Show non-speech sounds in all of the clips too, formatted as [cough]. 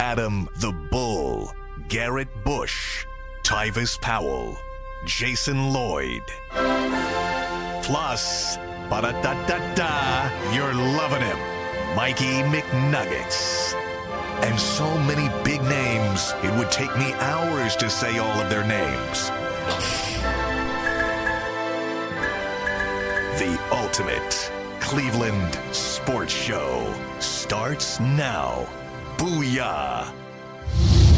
Adam the Bull, Garrett Bush, Tyvis Powell, Jason Lloyd. Plus, ba-da-da-da-da, you're loving him, Mikey McNuggets. And so many big names, it would take me hours to say all of their names. The ultimate Cleveland sports show starts now. Booyah!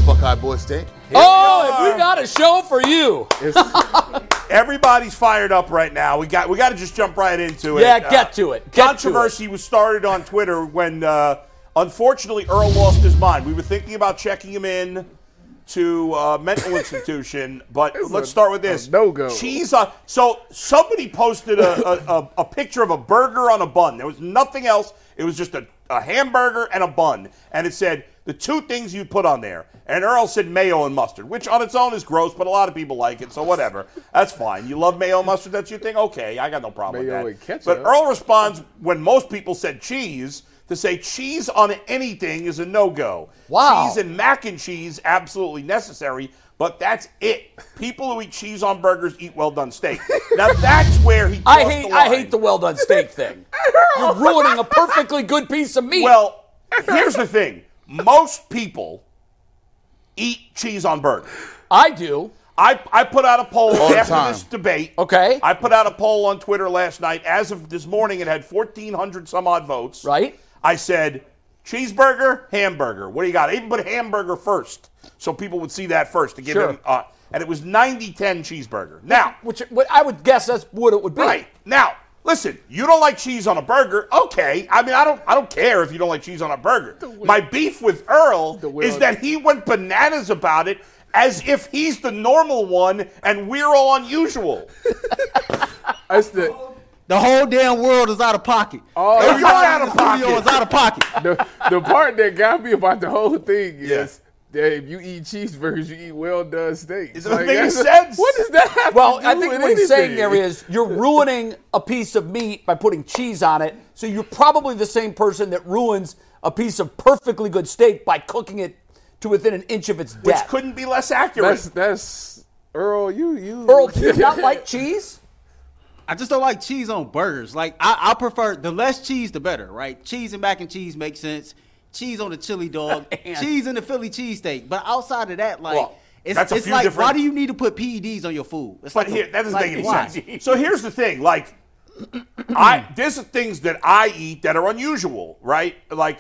Buckeye Boy State. Oh, we got a show for you. [laughs] Everybody's fired up right now. We got we got to just jump right into it. Yeah, get to it. Get to controversy was started on Twitter when, uh, unfortunately, Earl lost his mind. We were thinking about checking him in to a mental institution, but let's start with this. no-go. Cheese on. So somebody posted a, a, a, a picture of a burger on a bun. There was nothing else. It was just a, a hamburger and a bun, and it said the two things you'd put on there. And Earl said mayo and mustard, which on its own is gross, but a lot of people like it, so whatever. That's fine. You love mayo and mustard, that's your thing? Okay, I got no problem Mayo with and that. ketchup. But Earl responds when most people said cheese, to say cheese on anything is a no-go. Wow. Cheese and mac and cheese, absolutely necessary, but that's it. People who eat cheese on burgers eat well-done steak. [laughs] now that's where he I hate the I hate the well done steak thing. [laughs] You're ruining a perfectly good piece of meat. Well, here's the thing. Most people eat cheese on burgers. I do. I, I put out a poll All after time. this debate. Okay. I put out a poll on Twitter last night. As of this morning, it had 1,400 some odd votes. Right. I said, cheeseburger, hamburger. What do you got? I even put hamburger first so people would see that first to give Sure. him. Uh, and it was 90 10 cheeseburger. Now, Which what I would guess that's what it would be. Right. Now, listen, you don't like cheese on a burger. Okay. I mean, I don't I don't care if you don't like cheese on a burger. My beef with Earl is that he went bananas about it as if he's the normal one and we're all unusual. [laughs] That's the, The whole damn world is out of pocket. Oh, You're Everybody [laughs] out of studio pocket. is out of pocket. [laughs] the, the part that got me about the whole thing is Yes. that if you eat cheeseburgers, you eat well done steaks. Does it make sense? What does that have Well, to do I think with what he's saying there is you're [laughs] ruining a piece of meat by putting cheese on it. So you're probably the same person that ruins a piece of perfectly good steak by cooking it to within an inch of its Which depth. couldn't be less accurate. That's that's Earl. You you Earl, do you not like cheese? I just don't like cheese on burgers. Like I, I prefer the less cheese, the better, right? Cheese and mac and cheese makes sense. Cheese on the chili dog, [laughs] cheese in the Philly cheesesteak. But outside of that, like Well, it's, that's a it's few like different- why do you need to put PEDs on your food? It's But like here, a- that doesn't like, make any why? sense. So here's the thing: like, I there's things that I eat that are unusual, right? Like,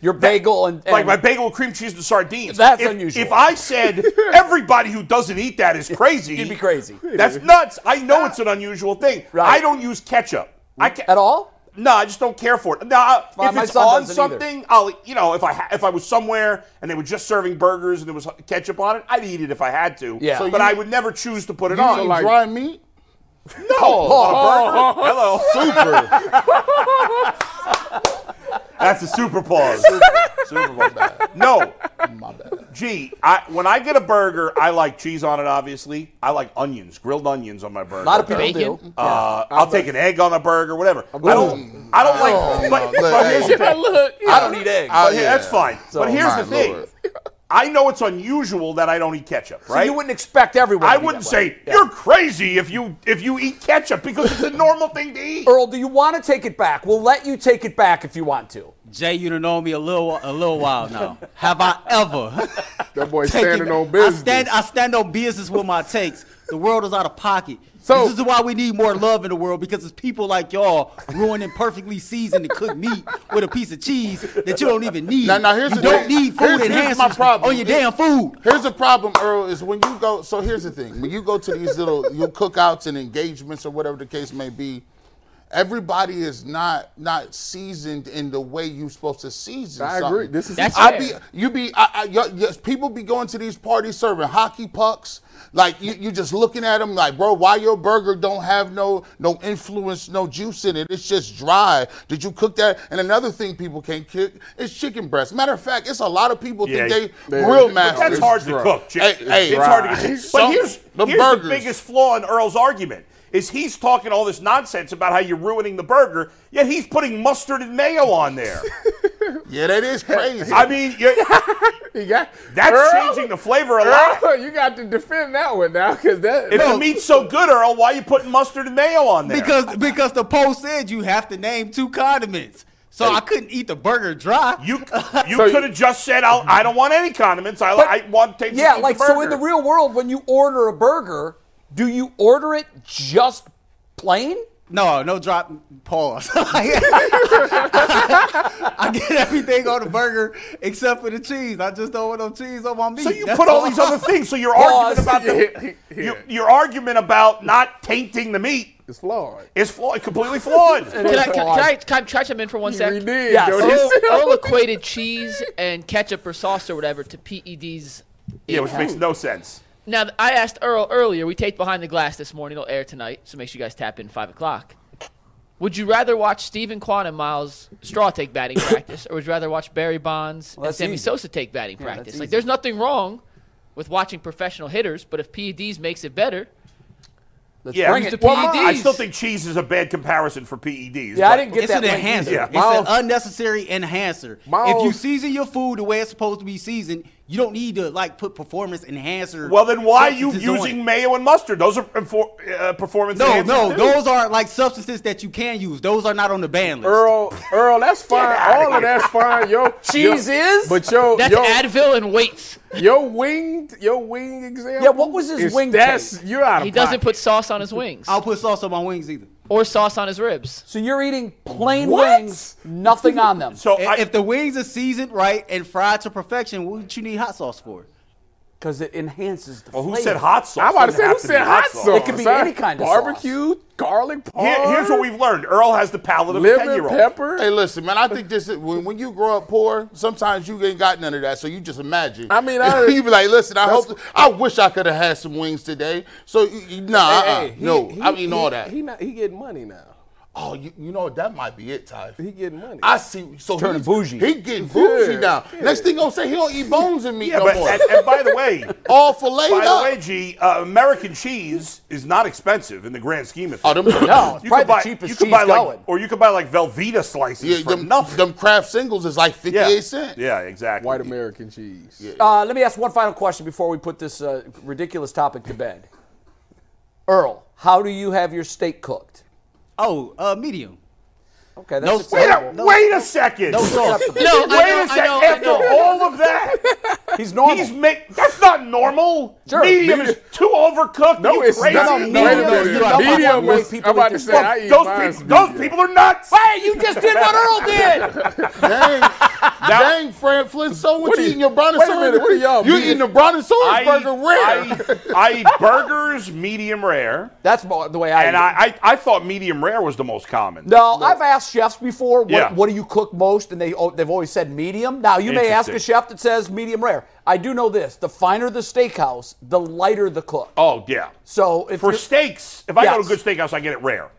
Your bagel and, and like my bagel with cream cheese and sardines. That's if, unusual. If I said [laughs] everybody who doesn't eat that is crazy, You'd be crazy. That's nuts. I know it's an unusual thing. Right. I don't use ketchup. I ca- at all. No, I just don't care for it. No, I- Well, if it's on doesn't either. something, I'll you know if I ha- if I was somewhere and they were just serving burgers and there was ketchup on it, I'd eat it if I had to. Yeah. So but you- I would never choose to put it You on. eat dry meat? no, [laughs] oh, on a burger. Hello. [laughs] Super. That's a super pause. super pause. No. My bad. Gee, I, when I get a burger, I like cheese on it. Obviously, I like onions, grilled onions on my burger. A lot of people do. Uh, I'll take an egg on a burger, whatever. I don't. I don't like. But, but here's the hey. thing. [laughs] Look, I don't eat eggs. But yeah. here- that's fine. but here's my the thing. Lord. I know it's unusual that I don't eat ketchup, So right? you wouldn't expect everyone. I to wouldn't say Yeah. you're crazy if you if you eat ketchup because it's a [laughs] normal thing to eat. Earl, do you want to take it back? We'll let you take it back if you want to. Jay, you done known me a little a little while now. Have I ever? [laughs] That boy taken- standing on business. I stand, I stand on business with my takes. The world is out of pocket. So- this is why we need more love in the world because it's people like y'all ruining perfectly seasoned and cooked meat with a piece of cheese that you don't even need. Now- now here's you the don't need food Here's- here's my problem. on your damn food. Here's the problem, Earl, is when you go. So here's the thing: when you go to these little you cookouts and engagements or whatever the case may be, everybody is not not seasoned in the way you're supposed to season. I something. agree. This is That's I fair. be you be I, I, y- yes, people be going to these parties serving hockey pucks. Like you, you just looking at them like, bro, why your burger don't have no no influence, no juice in it? It's just dry. Did you cook that? And another thing people can't cook is chicken breast. Matter of fact, it's a lot of people Yeah, think they they- grill but masters. That's hard to dry. cook. Chick. Hey, hey, it's hard to get. But Some- here's, the here's burgers. the biggest flaw in Earl's argument is he's talking all this nonsense about how you're ruining the burger, yet he's putting mustard and mayo on there. [laughs] Yeah, that is crazy. I mean, you [laughs] You got that's Earl? changing the flavor a lot. Earl, you got to defend that one now because that. If the meat's so good, Earl, why are you putting mustard and mayo on there? Because because the post said you have to name two condiments. So I couldn't eat the burger dry. you [laughs] you So could have just said, I'll, I don't want any condiments. I, But- I want to take Yeah, eat like the so in the real world, when you order a burger, do you order it just plain? No, no drop pause. [laughs] [laughs] I get everything on the burger except for the cheese. I just don't want no cheese on my meat. So you That's put all these other [laughs] things. So your argument about the, yeah. your, your argument about not tainting the meat it's flawed. It's flawed, completely flawed. Can I, can, can I, can I try something in for one You sec? reneged Yes. Earl. Earl equated cheese and ketchup or sauce or whatever to PEDs. yeah, which makes no sense. Now, I asked Earl earlier. We taped Behind the Glass this morning. It'll air tonight, so make sure you guys tap in 5 o'clock. Would you rather watch Steven Kwan and Myles Straw take batting [coughs] practice, or would you rather watch Barry Bonds and Sammy easy. Sosa take batting that's practice? easy. Like, there's nothing wrong with watching professional hitters, but if PEDs makes it better, Let's Yeah, bring it. Well, PEDs. I still think cheese is a bad comparison for PEDs. Yeah, I didn't get It's that. an link enhancer. Yeah. It's Miles- an unnecessary enhancer. Miles- if you season your food the way it's supposed to be seasoned, you don't need to like put performance enhancer. Well, then why are you using mayo and mustard? Those are infor- uh, performance No, enhancers no, too. those are like substances that you can use. Those are not on the ban list. Earl, Earl, that's fine. All of that's fine. Yo, [laughs] Cheese yo- is? But yo, that's yo, Advil and weights. your wing, your wing example. Yeah, what was his is- wing That's taste? you're out of He doesn't put sauce on his wings I'll put sauce on my wings either. Or sauce on his ribs. So you're eating plain What? wings, nothing on them. So If, I, if the wings are seasoned right and fried to perfection, what you need hot sauce for? Because it enhances the well, who said hot sauce? I'm about to say, who have to be said hot sauce? It could be any kind of sauce. barbecue, garlic, parm. Here- here's what we've learned. Earl has the palate of a lemon, ten-year-old. pepper. Hey, listen, man. I think this is when, when you grow up poor. Sometimes you ain't got none of that, so you just imagine. I mean, I- [laughs] you be like, listen. I hope. I wish I could have had some wings today. So, you- you- nah, Hey, uh-uh, hey, he- no. he- I mean, all that. He not, he getting money now. Oh, you, you know that might be it, Ty. He getting money. I see. So turning he's- bougie. He getting bougie Yeah, now. yeah. Next thing gonna say he don't eat bones and meat Yeah, no but more. and, and by the way, [laughs] All filleted by the way, G, uh, American cheese is not expensive in the grand scheme of oh, things. them, No, it's You probably buy, the cheapest you cheese buy like, going. or you could buy like Velveeta slices yeah, for them, nothing. them Kraft singles is like yeah, 58 cents. yeah, exactly. White American cheese. Uh, let me ask one final question before we put this uh, ridiculous topic to bed. Earl, how do you have your steak cooked? Oh, uh, medium. Okay, No that's Wait acceptable. a, wait a second. No sauce. No, I Wait know, a I second. know, I After know. all of that, [laughs] He's normal. he's make that's not normal. Sure, medium medium- is too overcooked. No, it's crazy. not. no, No, no, wait no, minute. you're not Medium about is. I'm about to say, eat I eat Those mine's people, those people are nuts. Hey, you just did what Earl did. [laughs] Dang, [laughs] dang, Fran Flintstone, what, What you eating you- your brown and wait a sauce? minute, what are y'all You eating the brown and sauce I burger eat, rare? I, I eat [laughs] burgers medium rare, That's the way I. and eat. I, I, I thought medium rare was the most common. No, I've asked chefs before, what, Yeah. what do you cook most? And they, oh, they've always said medium. Now, you may ask a chef that says medium rare. I do know this the finer the steakhouse, the lighter the cook. Oh yeah. So if For steaks, if I go to a good steakhouse, I get it rare.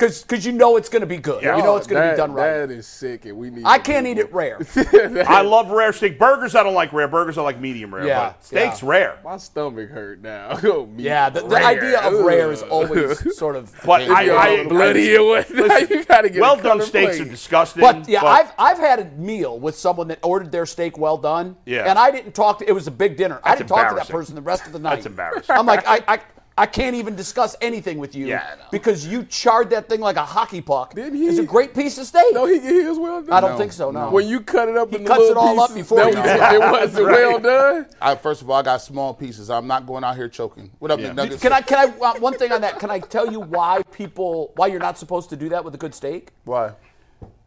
Because because you know it's going to be good. Yeah. You know it's going to be done right. That is sick, and we need. I can't eat it rare. [laughs] I love rare steak. Burgers, I don't like rare. Burgers, I like medium rare. Yeah, but steaks, yeah. rare. My stomach hurt now. [laughs] Oh, Yeah, the, the idea of rare is always [laughs] sort of. But I, Yo, I, bloody or what? you gotta get well done steaks plate. are disgusting. But yeah, I've I've had a meal with someone that ordered their steak well done. Yeah. And I didn't talk to. It was a big dinner. I didn't talk to that person the rest of the night. That's embarrassing. I'm like I. I I can't even discuss anything with you Yeah, I because you charred that thing like a hockey puck. Didn't he? It's a great piece of steak. No, he he was well done. I don't think so. No. When you cut it up He in cuts little it all up pieces, before he was- it. it wasn't well [laughs] done. I, first of all, I got small pieces. I'm not going out here choking. What up, Yeah. McNuggets? Can I? Can I? Uh, one thing on that. Can I tell you why people? Why you're not supposed to do that with a good steak? Why?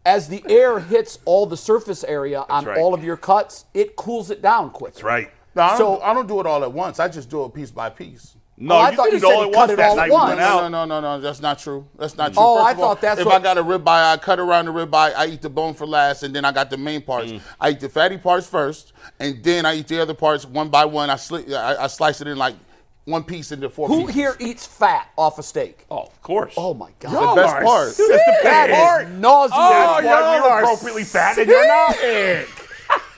As the air hits all the surface area on right. all of your cuts, it cools it down quicker. That's right. No, I don't, So- I don't do it all at once. I just do it piece by piece. No, Oh, I you thought did you it said all at cut once it that all night at once. No, no, no, no, no. That's not true. That's not true. Oh, First I of all, thought that's if what- I got a ribeye, I cut around the ribeye. I eat the bone for last, and then I got the main parts. Mm. I eat the fatty parts first, and then I eat the other parts one by one. I, sli- I, I slice it in like one piece into four Who pieces. here eats fat off a steak? Oh, of course. Oh my god. the best part. That's the That best part. is nauseating. That's why y'all we're are appropriately fat and you're not.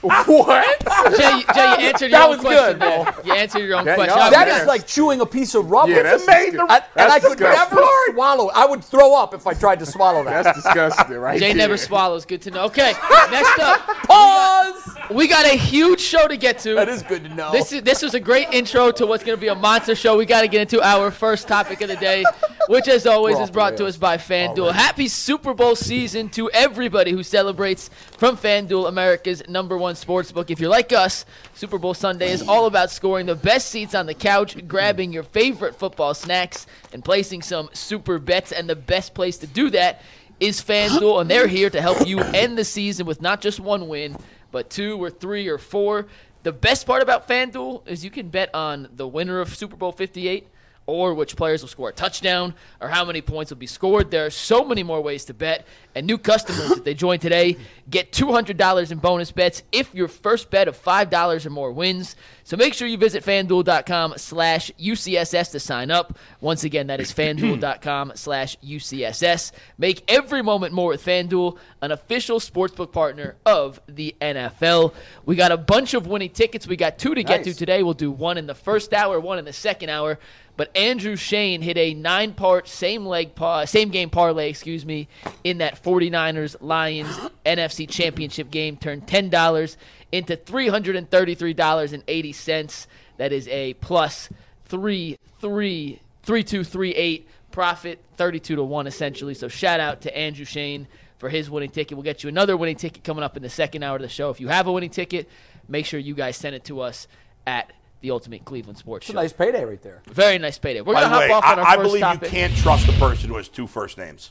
[laughs] what? [laughs] Jay, Jay, you answered your That own was question. good, there. man. You answered your own That- question. y'all- That was- like chewing a piece of rubber. Yeah, that's amazing. disgusting. I, and I could disgusting. never swallow it. I would throw up if I tried to swallow that. That's disgusting, right? Jay there. never swallows. Good to know. Okay, [laughs] next up, Pause. we got a huge show to get to. That is good to know. This is this was a great intro to what's going to be a monster show. We got to get into our first topic of the day, which, as always, is brought to us by FanDuel. Happy Super Bowl season to everybody who celebrates from FanDuel, America's number one sports book. If you're like us, Super Bowl Sunday is all about scoring the best seats on the couch, grabbing your favorite football snacks, and placing some super bets. And the best place to do that is FanDuel, and they're here to help you end the season with not just one win, but two or three or four. The best part about FanDuel is you can bet on the winner of Super Bowl 58 or which players will score a touchdown or how many points will be scored. There are so many more ways to bet. And new customers, that they join today, get $200 in bonus bets if your first bet of $5 or more wins. So make sure you visit fanduel.com slash UCSS to sign up. Once again, that is fanduel.com slash UCSS. Make every moment more with FanDuel, an official sportsbook partner of the NFL. We got a bunch of winning tickets. We got two to get to today. We'll do one in the first hour, one in the second hour. But Andrew Shane hit a nine-part same leg par- same game parlay, excuse me, in that 49ers Lions [gasps] NFC Championship game. Turned ten dollars into three hundred and thirty-three dollars and eighty cents. That is a plus three three three two three eight profit, thirty-two to one essentially. So shout out to Andrew Shane for his winning ticket. We'll get you another winning ticket coming up in the second hour of the show. If you have a winning ticket, make sure you guys send it to us at the Ultimate Cleveland Sports It's a Show. nice payday right there. Very nice payday. We're By gonna hop way, off on I, our I first believe topic. you can't trust a person who has two first names.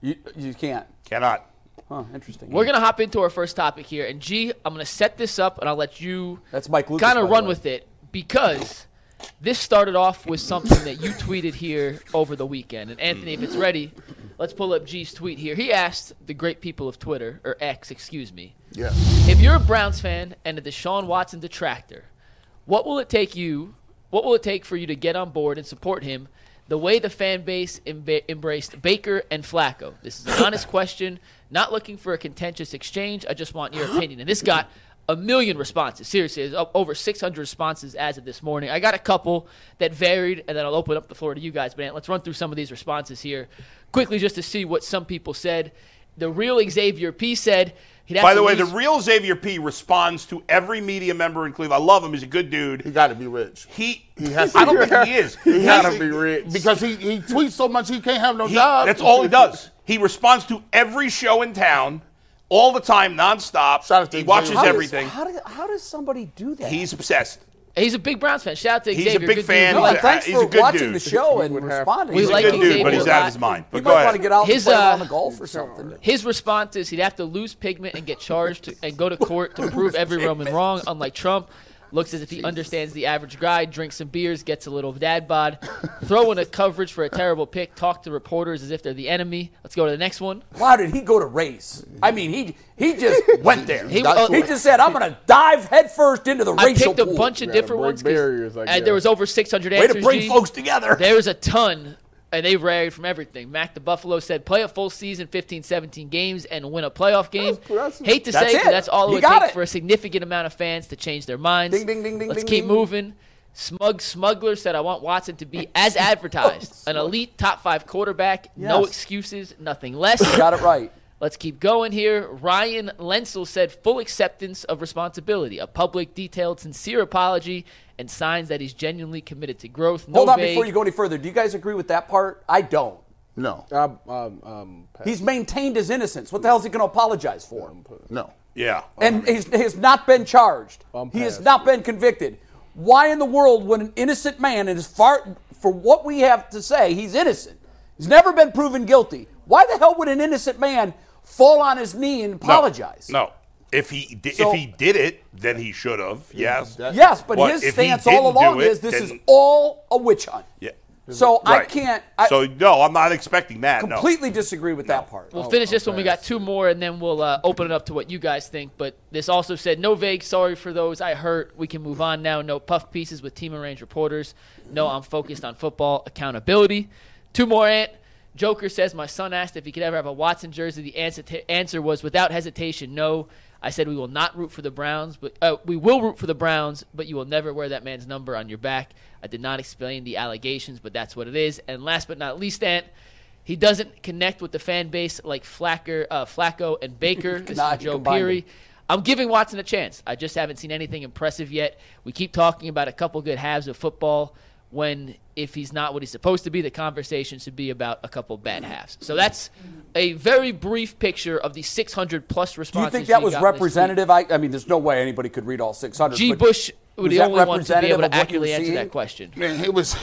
You, you can't. Cannot. Huh, interesting. We're gonna hop into our first topic here, and G, I'm gonna set this up, and I'll let you That's Mike Lucas, kind of run with it because this started off with something that you tweeted here over the weekend. And Anthony, if it's hmm. ready, let's pull up G's tweet here. He asked the great people of Twitter or X, excuse me, Yeah. if you're a Browns fan and a Deshaun Watson detractor, what will it take you? What will it take for you to get on board and support him the way the fan base emba- embraced Baker and Flacco? This is an [laughs] honest question, not looking for a contentious exchange. I just want your opinion. And this got a million responses. Seriously, it's over 600 responses as of this morning. I got a couple that varied, and then I'll open up the floor to you guys. But let's run through some of these responses here quickly just to see what some people said. The real Xavier P said By to the way, the real Xavier P responds to every media member in Cleveland. I love him. He's a good dude. He got to be rich. He, He has I don't think he is. He He's- gotta be rich. because he, he tweets so much he can't have no he- job. that's all he does. He responds to every show in town, all the time, nonstop. Shout out to he watches Xavier. How does- everything. how, does, how does somebody do that? He's obsessed. He's a big Browns fan. Shout out to He's a big Good fan. No, We like- thanks he's for a good watching dude. the show and responding. We He's like a good dude, Xavier but he's a out of his mind. He But go might ahead. want to get out His, and play uh, around the golf or something. His response is he'd have to lose pigment and get charged to, and go to court to prove every Roman wrong. Unlike Trump, looks as if he understands the average guy, drinks some beers, gets a little dad bod, [laughs] throw in a coverage for a terrible pick, talk to reporters as if they're the enemy. Let's go to the next one. Why did he go to race? I mean, he he just [laughs] went there. He- He, uh, just said, "I'm going to dive headfirst into the I racial picked a pool." bunch of different break ones. 'cause- barriers, and there was over 600 Way answers. to bring G. folks together. There's a ton, and they varied from everything. Mac the Buffalo said, play a full season, 15, 17 games, and win a playoff game. impressive. Hate to That's say, it. but that's all it You would take it. for a significant amount of fans to change their minds. Ding, ding, ding, ding, Let's ding, keep ding. moving. Smug Smuggler said, I want Watson to be as [laughs] advertised. An elite top five quarterback. No excuses, nothing less. Got it right. [laughs] Let's keep going here. Ryan Lenzel said full acceptance of responsibility, a public, detailed, sincere apology, and signs that he's genuinely committed to growth. No Hold on vague- before you go any further. Do you guys agree with that part? I don't. No, Um, um, um, He's maintained his innocence. What the hell is he going to apologize for? no. Yeah. And he's, he has not been charged. He has not been convicted. Why in the world would an innocent man, and as far for what we have to say, he's innocent. He's never been proven guilty. Why the hell would an innocent man fall on his knee and apologize? No. If he di- So- if he did it, then he should have. Yes. Yes, but his stance all along it, is this is all a witch hunt. Yeah. So I can't. I so no, I'm not expecting that. No. completely disagree with that part. We'll finish this one. We got two more, and then we'll uh, open it up to what you guys think. But this also said, no vague sorry for those I hurt. We can move on now. No puff pieces with team arranged reporters. No, I'm focused on football accountability. Two more, Ant. Joker says, my son asked if he could ever have a Watson jersey. The answer, answer was without hesitation, no. I said we will not root for the Browns, but uh, we will root for the Browns, but you will never wear that man's number on your back. I did not explain the allegations, but that's what it is. And last but not least, Ant, he doesn't connect with the fan base like Flacker, uh, Flacco and Baker. [laughs] This Nah, is Joe Peary. them. I'm giving Watson a chance. I just haven't seen anything impressive yet. We keep talking about a couple good halves of football when if he's not what he's supposed to be, the conversation should be about a couple bad halves. So that's a very brief picture of the 600 plus responses. Do you think that was got this week. representative? I, I mean, there's no way anybody could read all 600. G. Bush was was the only one to be able to of what you accurately answer that question. Man, it was.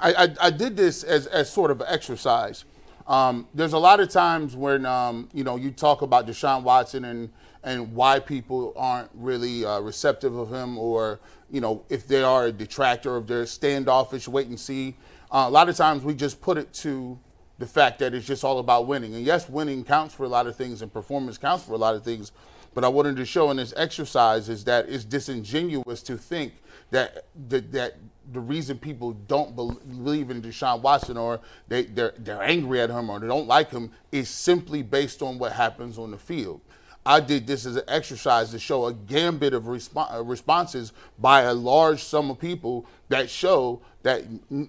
I, I, I did this as, as sort of an exercise. Um, there's a lot of times when um, you know you talk about Deshaun Watson and and why people aren't really uh, receptive of him, or you know if they are a detractor of their standoffish, wait and see. Uh, a lot of times we just put it to the fact that it's just all about winning. And yes, winning counts for a lot of things, and performance counts for a lot of things. But I wanted to show in this exercise is that it's disingenuous to think that that, that the reason people don't believe in Deshaun Watson or they they're, they're angry at him or they don't like him is simply based on what happens on the field. I did this as an exercise to show a gambit of uh, responses by a large sum of people that show that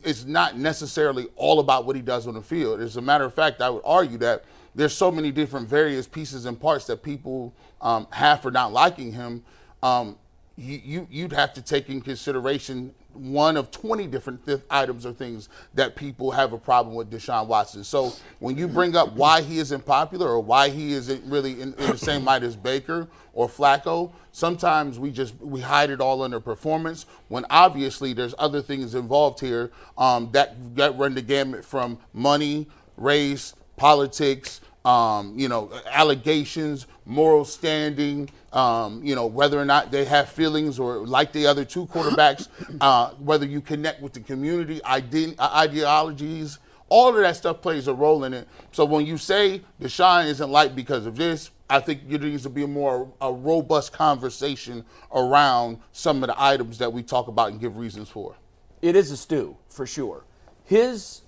it's not necessarily all about what he does on the field. As a matter of fact, I would argue that there's so many different various pieces and parts that people um, have for not liking him. Um, you, you you'd have to take in consideration one of 20 different th- items or things that people have a problem with Deshaun Watson. So when you bring up why he isn't popular or why he isn't really in, in the same light as Baker or Flacco, sometimes we just we hide it all under performance when obviously there's other things involved here um, that that run the gamut from money, race, politics, um, you know, allegations, moral standing, um, you know, whether or not they have feelings or like the other two quarterbacks, [laughs] uh, whether you connect with the community, ide- ideologies, all of that stuff plays a role in it. So when you say Deshaun isn't liked because of this, I think there needs to be a more a robust conversation around some of the items that we talk about and give reasons for. It is a stew, for sure. His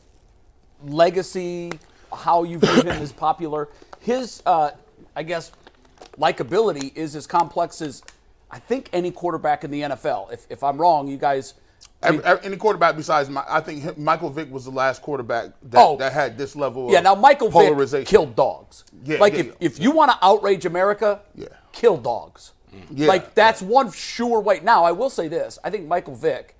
legacy, how you view him as popular, his, uh, I guess, likability is as complex as I think any quarterback in the NFL. If, if I'm wrong, you guys. I mean, any quarterback besides my, I think Michael Vick was the last quarterback that, Oh. that had this level. yeah, now Michael Vick killed dogs. Yeah, like yeah, if, yeah. if you want to outrage America, Yeah. kill dogs. Yeah. Like that's one sure way. Now I will say this: I think Michael Vick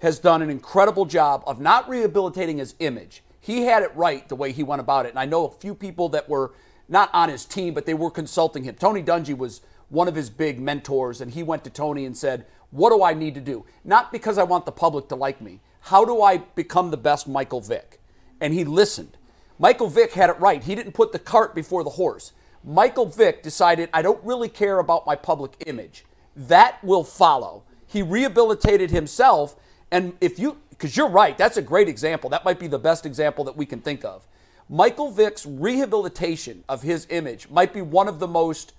has done an incredible job of not rehabilitating his image. He had it right the way he went about it, and I know a few people that were not on his team, but they were consulting him. Tony Dungy was one of his big mentors, and he went to Tony and said, "What do I need to do? Not because I want the public to like me. How do I become the best Michael Vick?" And he listened. Michael Vick had it right. He didn't put the cart before the horse. Michael Vick decided, I don't really care about my public image. That will follow. He rehabilitated himself. And if you, because you're right, that's a great example. That might be the best example that we can think of. Michael Vick's rehabilitation of his image might be one of the most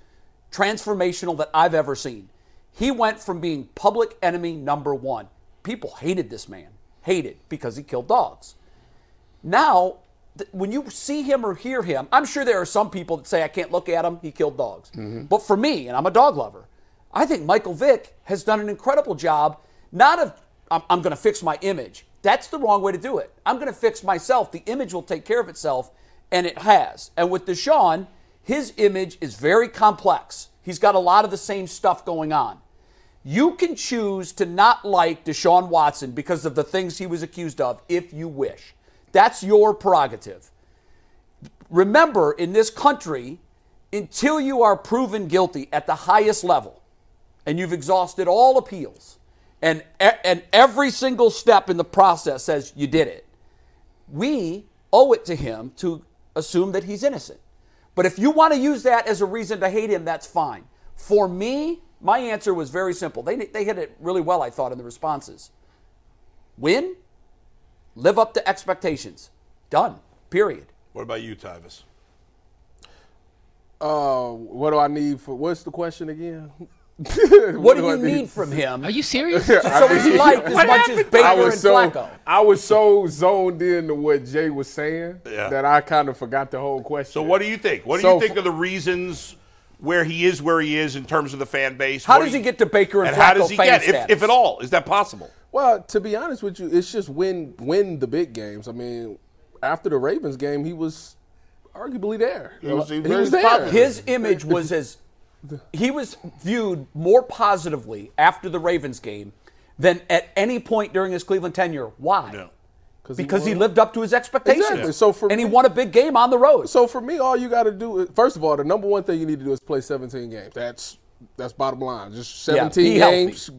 transformational that I've ever seen. He went from being public enemy number one. People hated this man, hated because he killed dogs. Now, th- when you see him or hear him, I'm sure there are some people that say, I can't look at him, he killed dogs. Mm-hmm. But for me, and I'm a dog lover, I think Michael Vick has done an incredible job, not of, I'm, I'm going to fix my image. That's the wrong way to do it. I'm going to fix myself. The image will take care of itself, and it has. And with Deshaun, His image is very complex. He's got a lot of the same stuff going on. You can choose to not like Deshaun Watson because of the things he was accused of if you wish. That's your prerogative. Remember, in this country, until you are proven guilty at the highest level and you've exhausted all appeals and, and every single step in the process says you did it, we owe it to him to assume that he's innocent. But if you want to use that as a reason to hate him, that's fine. For me, my answer was very simple. They, they hit it really well, I thought, in the responses. Win, live up to expectations. Done. Period. What about you, Tyvis? Uh, what do I need for? What's the question again? [laughs] what, do you need from him? Are you [laughs] serious? so he's liked as much as Baker I and was so Flacco. I was so zoned in to what Jay was saying Yeah. that I kind of forgot the whole question. So what do you think? What do So you think f- of the reasons where he is where he is in terms of the fan base? How What does do he get to Baker and, and how Flacco does he fan get, if, if at all? Is that possible? Well, to be honest with you, it's just win win the big games. I mean, after the Ravens game, he was arguably there. He was- he he was there. His image was as he was viewed more positively after the Ravens game than at any point during his Cleveland tenure. Why? Because he won. lived up to his expectations. Exactly. So for and he won a big game on the road. So for me, all you got to do, is, first of all, the number one thing you need to do is play 17 games. That's that's bottom line. Just Yeah, 17 healthy. games.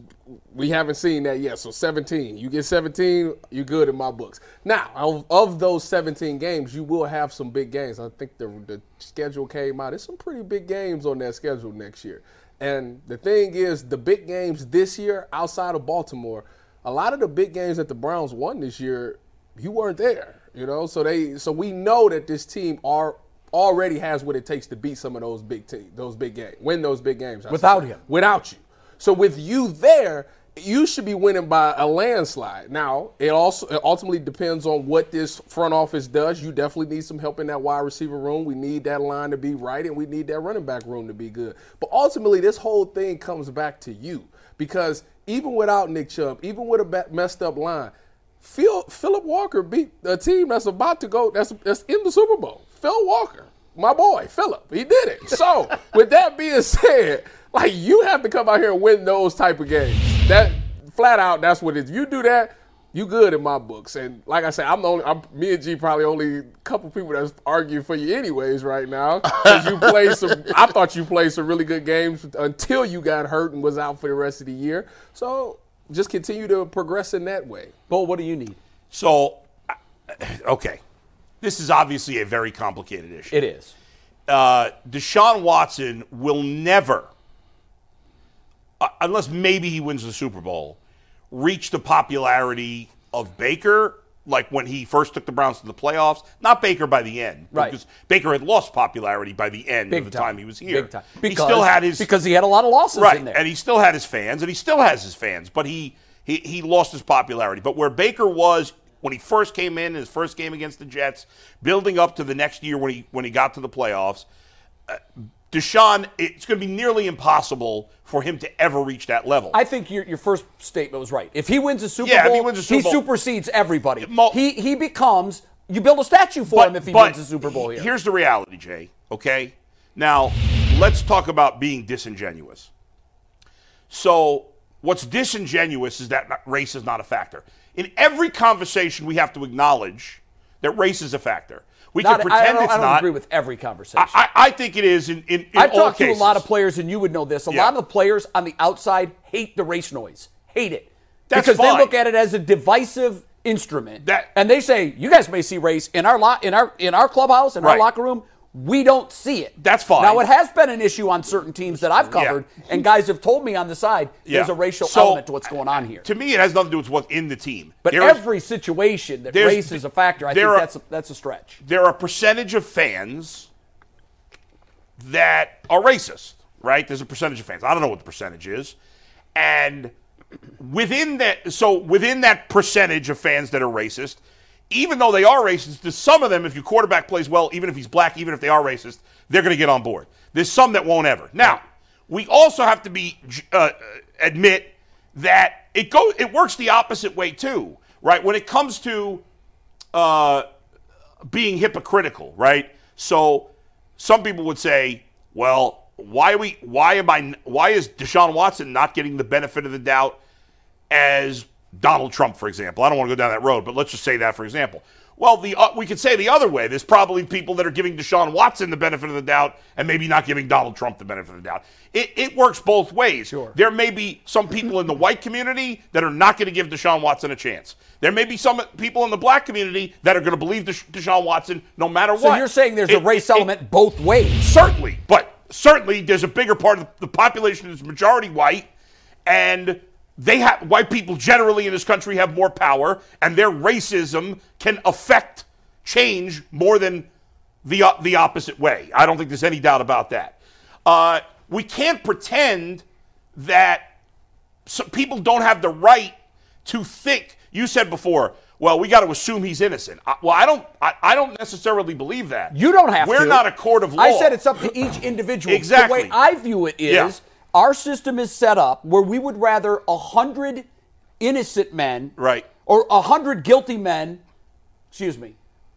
We haven't seen that yet. So 17. You get 17, you're good in my books. Now, of, of those 17 games, you will have some big games. I think the the schedule came out. There's some pretty big games on that schedule next year. And the thing is, the big games this year outside of Baltimore, a lot of the big games that the Browns won this year, you weren't there. You know, so they so we know that this team are already has what it takes to beat some of those big teams, those big games, win those big games. I Without say. him. without you. So with you there, you should be winning by a landslide. Now, it also it ultimately depends on what this front office does. You definitely need some help in that wide receiver room. We need that line to be right, and we need that running back room to be good. But ultimately, this whole thing comes back to you because even without Nick Chubb, even with a messed up line, Phil, Philip Walker beat a team that's about to go that's that's in the Super Bowl. Phil Walker, my boy, Philip, he did it. So, with that being said, like you have to come out here and win those type of games. That flat out, that's what it is. You do that, you good in my books. And like I said, I'm the only. I'm, me and G probably only a couple people that's arguing for you anyways right now. 'Cause you played some. [laughs] I thought you played some really good games until you got hurt and was out for the rest of the year. So just continue to progress in that way. Bull, what do you need? So, okay, this is obviously a very complicated issue. It is. uh, Deshaun Watson will never, uh, unless maybe he wins the Super Bowl, reach the popularity of Baker. Like when he first took the Browns to the playoffs, not Baker by the end, Right. Because Baker had lost popularity by the end Big of the time. time. he was here. Big time. he Because, still had his because he had a lot of losses right, in there. and he still had his fans, and he still has his fans, but he he he lost his popularity. But where Baker was when he first came in, his first game against the Jets, building up to the next year when he when he got to the playoffs, uh, Deshaun, it's going to be nearly impossible for him to ever reach that level. I think your, your first statement was right. If he wins a Super Yeah, Bowl, he wins a Super Bowl- supersedes everybody. Mo- he he becomes. You build a statue for him if he wins a Super Bowl here. Here's the reality, Jay. Okay, now let's talk about being disingenuous. So, what's disingenuous is that race is not a factor. In every conversation, we have to acknowledge that race is a factor. We Not- can pretend don't, it's I don't not. agree with every conversation. I, I think it is in, in, in I've talked cases. to a lot of players, and you would know this. A Yeah. lot of the players on the outside hate the race noise, hate it, That's because fine. they look at it as a divisive instrument. That- and they say, "You guys may see race in our lo- in our in our clubhouse in our locker room. We don't see it. That's fine. Now it has been an issue on certain teams that I've Yeah. covered, and guys have told me on the side there's Yeah. a racial So, element to what's going on here. To me, it has nothing to do with what's in the team. But There is- every situation that race is a factor, I think are- that's a, that's a stretch. there are a percentage of fans that are racist, right? There's a percentage of fans. I don't know what the percentage is. And within that so within that percentage of fans that are racist, even though they are racist, there's some of them, if your quarterback plays well, even if he's black, even if they are racist, they're going to get on board. There's some that won't ever. Now, we also have to be uh, admit that it go it works the opposite way too, right? When it comes to uh, being hypocritical, right? So some people would say, well, why we? Why am I? Why is Deshaun Watson not getting the benefit of the doubt as Donald Trump, for example? I don't want to go down that road, but let's just say that for example. Well, the uh, we could say the other way. There's probably people that are giving Deshaun Watson the benefit of the doubt and maybe not giving Donald Trump the benefit of the doubt. It, it works both ways. Sure. There may be some people in the white community that are not going to give Deshaun Watson a chance. There may be some people in the black community that are going to believe Desha- Deshaun Watson no matter So what. So you're saying there's a race it- element both ways? Certainly, but certainly there's a bigger part of the population that's majority white, and they have white people generally in this country have more power, and their racism can affect change more than the uh, the opposite way. I don't think there's any doubt about that. Uh, we can't pretend that people don't have the right to think. You said before, well, we got to assume he's innocent. I, well, I don't. I, I don't necessarily believe that. You don't have to. We're to. not a court of law. I said it's up to each individual. Exactly. The way I view it is Yeah. Our system is set up where we would rather a hundred innocent men, Right. or a hundred guilty men, excuse me,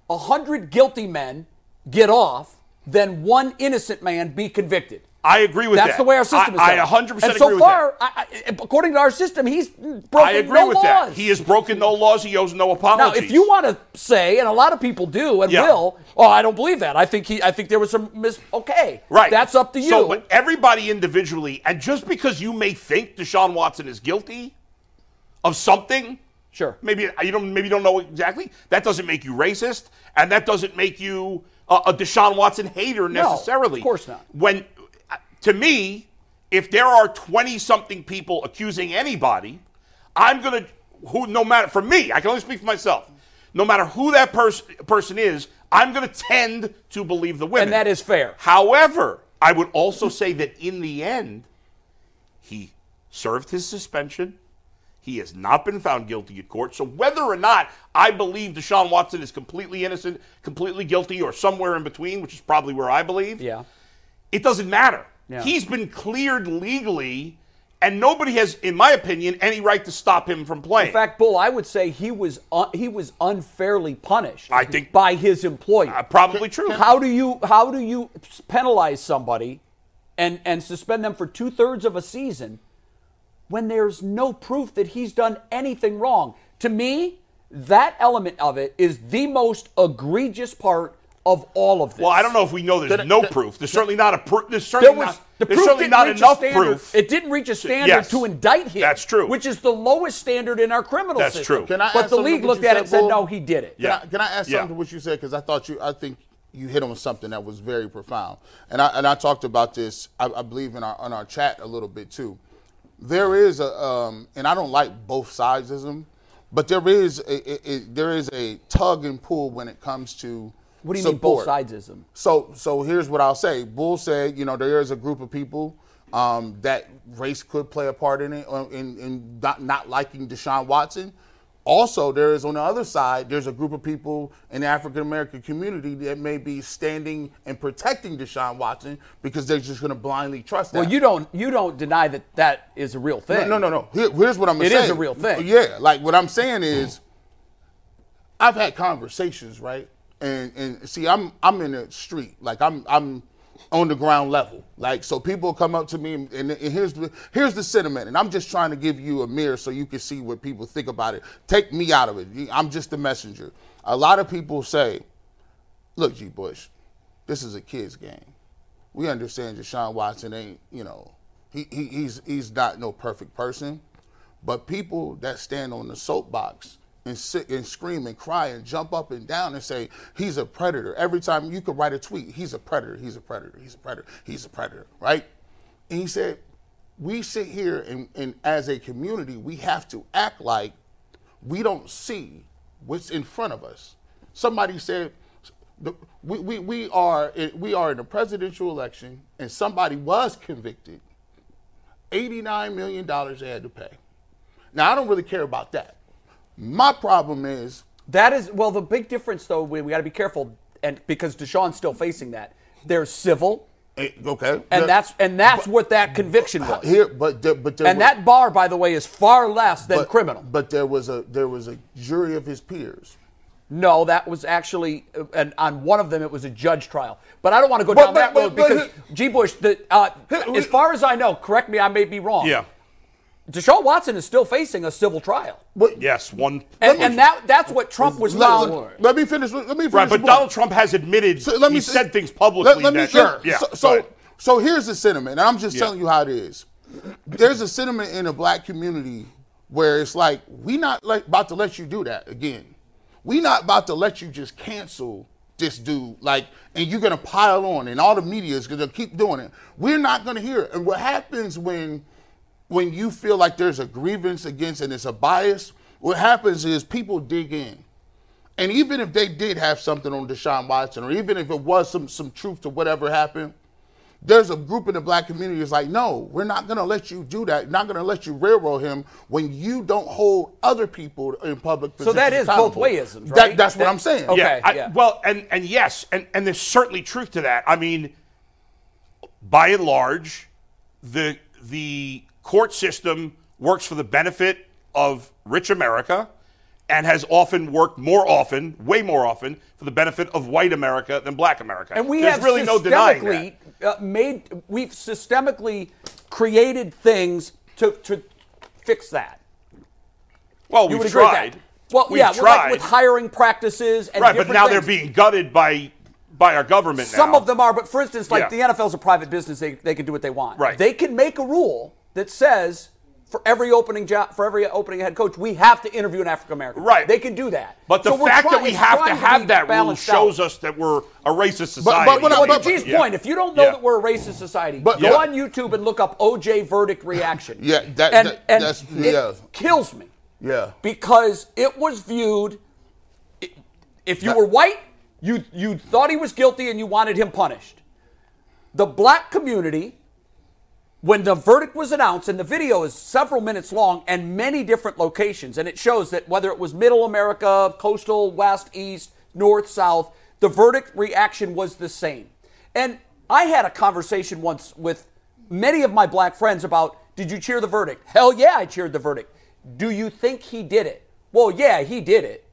a hundred guilty men get off than one innocent man be convicted. I agree with That's that. That's the way our system is I, set I 100% and agree so with far, that. I, I, according to our system, he's broken I agree no with laws. that. He has broken no laws. He owes no apologies. Now, if you want to say, and a lot of people do and Yeah. will, oh, I don't believe that. I think he, I think there was some mis. Okay, right, That's up to you. So, but everybody individually, and just because you may think Deshaun Watson is guilty of something, sure, maybe you don't, maybe you don't know exactly. That doesn't make you racist, and that doesn't make you a, a Deshaun Watson hater No, necessarily. of course not. When, to me, if there are twenty-something people accusing anybody, I'm gonna who no matter for me, I can only speak for myself. No matter who that person person is, I'm gonna tend to believe the women. And that is fair. However, I would also say that in the end, he served his suspension. He has not been found guilty at court. So whether or not I believe Deshaun Watson is completely innocent, completely guilty, or somewhere in between, which is probably where I believe, yeah, it doesn't matter. Yeah. He's been cleared legally, and nobody has, in my opinion, any right to stop him from playing. In fact, Bull, I would say he was un- he was unfairly punished. I think- by his employer. Uh, probably true. How do you how do you penalize somebody and and suspend them for two thirds of a season when there's no proof that he's done anything wrong? To me, that element of it is the most egregious part of all of this. well, I don't know if we know there's The- no the- proof. There's certainly not a proof. There's There certainly was not, the there's proof certainly didn't reach a enough standard- proof. It didn't reach a standard yes. to indict him. That's true. Which is the lowest standard in our criminal That's system. true. Can I but the league looked at said, it and said, no, he did it. Can, I, can I add Yeah. something to what you said? Because I thought you, I think you hit on something that was very profound, and I and I talked about this, I, I believe in our on our chat a little bit too. There is a, um, and I don't like both sides of them, but there is a, a, a there is a tug and pull when it comes to What do you mean both sidesism? So, so here's what I'll say. Bull said, you know, there is a group of people um, that race could play a part in it, uh, in, in not, not liking Deshaun Watson. Also, there is on the other side, there's a group of people in the African American community that may be standing and protecting Deshaun Watson because they're just going to blindly trust that. Well, you don't you don't deny that that is a real thing. No, no, no, no. Here- here's what I'm It saying. is a real thing. Yeah, like what I'm saying is, I've had conversations, right? And and see, I'm I'm in the street, like I'm I'm on the ground level, like so people come up to me and, and here's the here's the sentiment, and I'm just trying to give you a mirror so you can see what people think about it. Take me out of it. I'm just the messenger. A lot of people say, "Look, G. Bush, this is a kids game. We understand Deshaun Watson ain't, you know, he, he he's he's not no perfect person, but people that stand on the soapbox and sit and scream and cry and jump up and down and say he's a predator. Every time you could write a tweet, he's a predator, he's a predator, he's a predator, he's a predator, right? And he said, we sit here and, and as a community, we have to act like we don't see what's in front of us. Somebody said, we, we, we, are, we are in a presidential election and somebody was convicted. $89 million they had to pay. Now, I don't really care about that. My problem is That is well, the big difference though, we, we got to be careful, and because Deshaun's still facing that. There's civil, eh, okay, and that's and that's what that conviction was. here, but there, but there and was- that bar, by the way, is far less than but, criminal. But there was a there was a jury of his peers No, that was actually, uh, and on one of them it was a judge trial. But I don't want to go But- down but- that but- road but- because G. Bush, the, uh, as far as I know, correct me, I may be wrong. Yeah. Deshaun Watson is still facing a civil trial, Yes, one. and, and that that's what Trump was Let, found. let- let me finish. Let me finish. Right, but the point. Donald Trump has admitted So let me he said things publicly Let, let me that sure. yeah. So so, so here's the sentiment, and I'm just Yeah. telling you how it is. There's a sentiment in the black community where it's like we not like, about to let you do that again. We not about to let you just cancel this dude, like, and you're gonna pile on, and all the media is gonna keep doing it. We're not gonna hear it. And what happens when when you feel like there's a grievance against and it's a bias, what happens is people dig in. And even if they did have something on Deshaun Watson, or even if it was some some truth to whatever happened, there's a group in the black community that's like, no, we're not gonna let you do that. Not gonna let you railroad him when you don't hold other people in public So that positions both accountable. wayisms, That- right? that's what That- I'm saying. Okay. yeah, I- yeah. Well, and and yes, and and there's certainly truth to that. I mean, by and large, the the court system works for the benefit of rich America, and has often worked more often, way more often, for the benefit of white America than black America. And we There's have really no denying that. uh, made we've systemically created things to to fix that. Well, You we've would agree with tried. Well, we've yeah, tried. like with hiring practices and right, but now things. they're being gutted by by our government. Some now. of them are, but for instance, like Yeah. the NFL's a private business; they, they can do what they want. Right. They can make a rule that says for every opening job, for every opening head coach, we have to interview an African American. Right. They can do that. But the So we're fact that we have to have be that rule shows out. us that we're a racist but- society. but- Well, but- to G's Yeah. point, if you don't know Yeah. that we're a racist society, But- go yeah. on YouTube and look up OJ verdict reaction. Yeah, that- and, that- and that's- it yeah. kills me Yeah. because it was viewed. If you were white, you you thought he was guilty and you wanted him punished. The black community, when the verdict was announced, and the video is several minutes long and many different locations, and it shows that whether it was Middle America, Coastal, West, East, North, South, the verdict reaction was the same. And I had a conversation once with many of my black friends about, did you cheer the verdict? Hell yeah, I cheered the verdict. Do you think he did it? Well, yeah, he did it.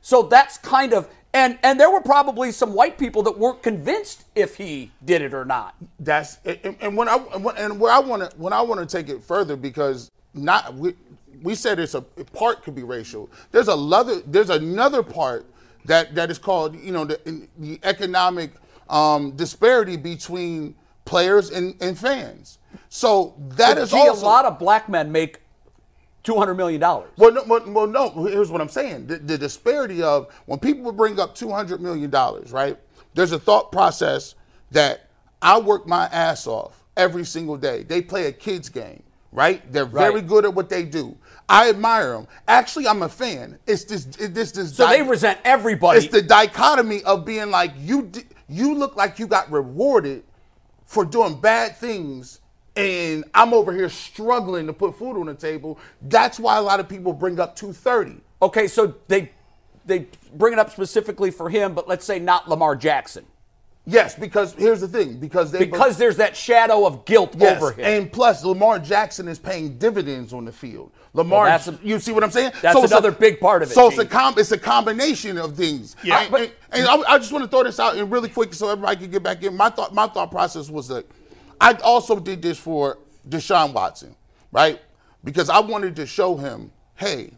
So that's kind of and and there were probably some white people that weren't convinced if he did it or not. That's and, and when I and where I want to when I want to take it further because not we, we said it's a part could be racial. There's a other there's another part that that is called you know the, in- the economic um, disparity between players and, and fans. So that But is gee, also a lot of black men make two hundred million dollars. well, no, well, no. Here's what I'm saying: the, the disparity of when people bring up 200 million dollars, right? There's a thought process that I work my ass off every single day. They play a kids game, right? They're very good at what they do. I admire them. Actually, I'm a fan. It's this, it, this, this. So di- they resent everybody. It's the dichotomy of being like you. You look like you got rewarded for doing bad things and I'm over here struggling to put food on the table. That's why a lot of people bring up 230. okay, so they they bring it up specifically for him, but let's say not Lamar Jackson. Yes, because here's the thing, because they Because there's that shadow of guilt yes, over him. and plus Lamar Jackson is paying dividends on the field. Lamar, that's a- you see what I'm saying? that's it's another big part of it, So it's a com- it's a combination of things. Yeah, and, but- and, and I, I just want to throw this out and really quick so everybody can get back in. My thought my thought process was that I also did this for Deshaun Watson, right? Because I wanted to show him, hey,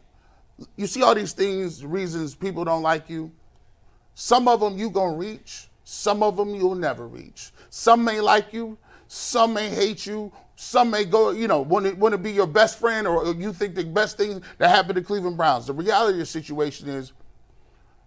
you see all these things, reasons people don't like you. Some of them you gonna reach. Some of them you'll never reach. Some may like you. Some may hate you. Some may go, you know, want to, want to be your best friend or you think the best thing that happened to Cleveland Browns. The reality of the situation is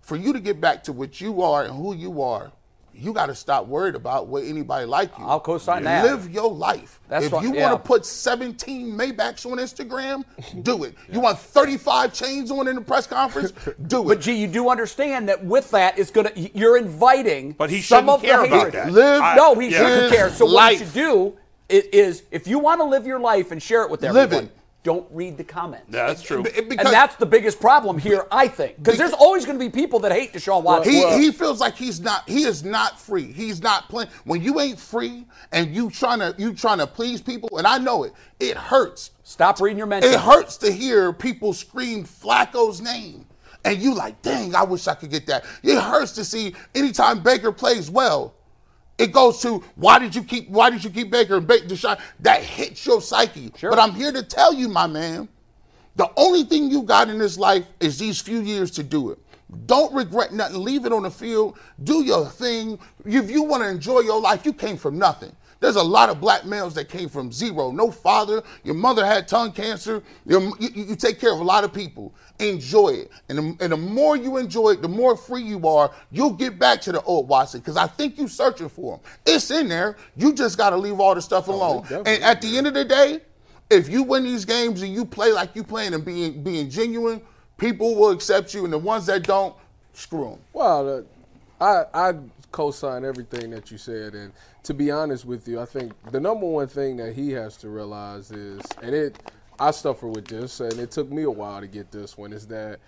for you to get back to what you are and who you are, you got to stop worried about what anybody like you. I'll co-sign that. Live your life. That's if what- you yeah. want to put 17 Maybachs on Instagram, [laughs] do it. You want 35 chains on in the press conference, [laughs] do it. But gee, you do understand that with that, it's gonna you're inviting. But he some shouldn't of the care about that. Live I- No, he yeah. shouldn't care. So what you should do is, is if you want to live your life and share it with Live everyone, it. Don't read the comments. Yeah, that's true. Be- because- and that's the biggest problem here, I think, because there's always going to be people that hate Deshaun Watson. He, he feels like he's not he is not free. He's not playing when you ain't free and you trying to you trying to please people and I know it. It hurts. Stop reading your mentions. It hurts to hear people scream Flacco's name. And you like, dang, I wish I could get that. It hurts to see anytime Baker plays well. It goes to why did you keep why did you keep Baker and Baker Deshaun? That hits your psyche. But I'm here to tell you, my man, the only thing you got in this life is these few years to do it. Don't regret nothing. Leave it on the field. Do your thing. If you want to enjoy your life, you came from nothing. There's a lot of black males that came from zero, no father. Your mother had tongue cancer. Your- you, you- take care of a lot of people. Enjoy it, and the, and the more you enjoy it, the more free you are. You'll get back to the old Watson because I think you're searching for him. It's in there. You just got to leave all the stuff alone. and at the end of the day, if you win these games and you play like you playing and being being genuine, people will accept you, and the ones that don't, screw them. Well, uh, I I co-sign everything that you said, and to be honest with you, I think the number one thing that he has to realize is, and it, I suffer with this, and it took me a while to get this one, is that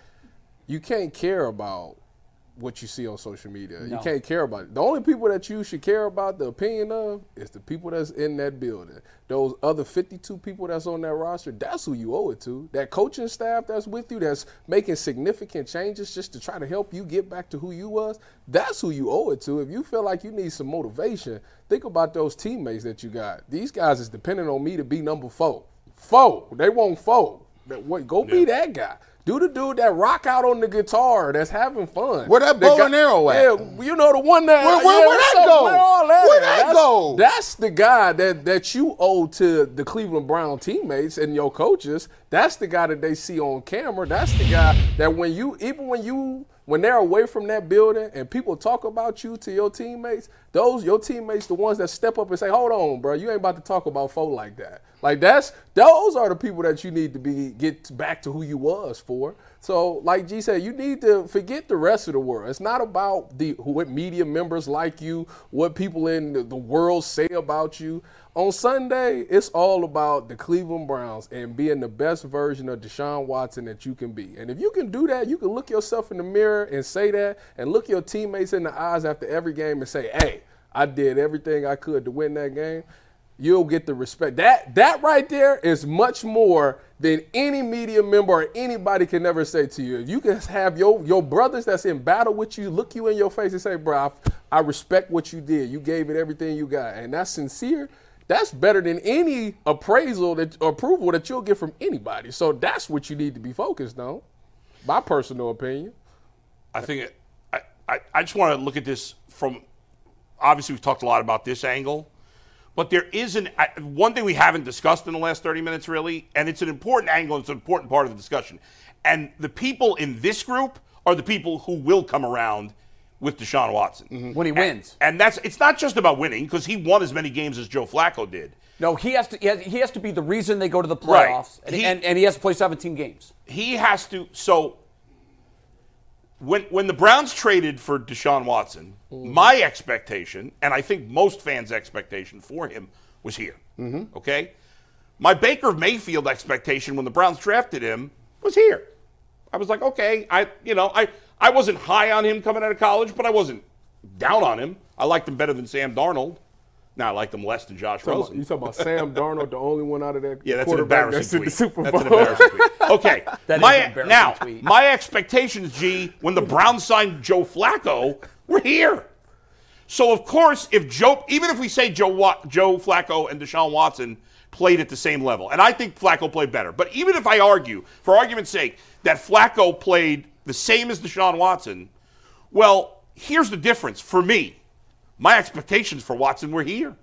you can't care about what you see on social media. You can't care about it. The only people that you should care about the opinion of is the people that's in that building. Those other 52 people that's on that roster, that's who you owe it to. That coaching staff that's with you, that's making significant changes just to try to help you get back to who you was, that's who you owe it to. If you feel like you need some motivation, think about those teammates that you got. These guys is depending on me to be number four. Four. They want four. That- what- Go be that guy. Do the dude that rock out on the guitar that's having fun. Where that bow and arrow at? Yeah, you know the one that Where- where- yeah, where that go? Where all that Where that that's, go? That's the guy that that you owe to the Cleveland Brown teammates and your coaches. That's the guy that they see on camera. That's the guy that when you even when you when they're away from that building and people talk about you to your teammates, those your teammates the ones that step up and say, "Hold on, bro, you ain't about to talk about folk like that." Like that's those are the people that you need to be get back to who you was for. So, like G said, you need to forget the rest of the world. It's not about the what media members like you, what people in the, world say about you. On Sunday, it's all about the Cleveland Browns and being the best version of Deshaun Watson that you can be. And if you can do that, you can look yourself in the mirror and say that, and look your teammates in the eyes after every game and say, "Hey, I did everything I could to win that game." you'll get the respect. That that right there is much more than any media member or anybody can ever say to you. If you can have your your brothers that's in battle with you look you in your face and say, "Bro, I, I respect what you did. You gave it everything you got," and that's sincere. That's better than any appraisal that approval that you'll get from anybody. So that's what you need to be focused on. My personal opinion. I think it, I, I, I just want to look at this from obviously we've talked a lot about this angle, but there is an one thing we haven't discussed in the last 30 minutes really, and it's an important angle, it's an important part of the discussion. And the people in this group are the people who will come around with Deshaun Watson. Mm-hmm. When he wins. And that's it's not just about winning because he won as many games as Joe Flacco did. No, he has to. He has, he has to be the reason they go to the Right. playoffs, and, He- and, and he has to play 17 games. he has to so when when the Browns traded for Deshaun Watson, mm-hmm. my expectation, and I think most fans' expectation for him was here. Mm-hmm. Okay? My Baker Mayfield expectation when the Browns drafted him was here. I was like, okay, I you know, I I wasn't high on him coming out of college, but I wasn't down on him. I liked him better than Sam Darnold. Now I like them less than Josh Rosen. You talking about Sam Darnold, the only one out of that Yeah, that's an quarterback embarrassing that's tweet. the Super That's an Bowl. embarrassing tweet. [laughs] Okay, That is my, an embarrassing now tweet. my expectations, G, when the Browns signed Joe Flacco, were here. So of course, if Joe, even if we say Joe Wa- Joe Flacco and Deshaun Watson played at the same level, and I think Flacco played better, but even if I argue, for argument's sake, that Flacco played the same as Deshaun Watson, well, here's the difference for me. My expectations for Watson were here.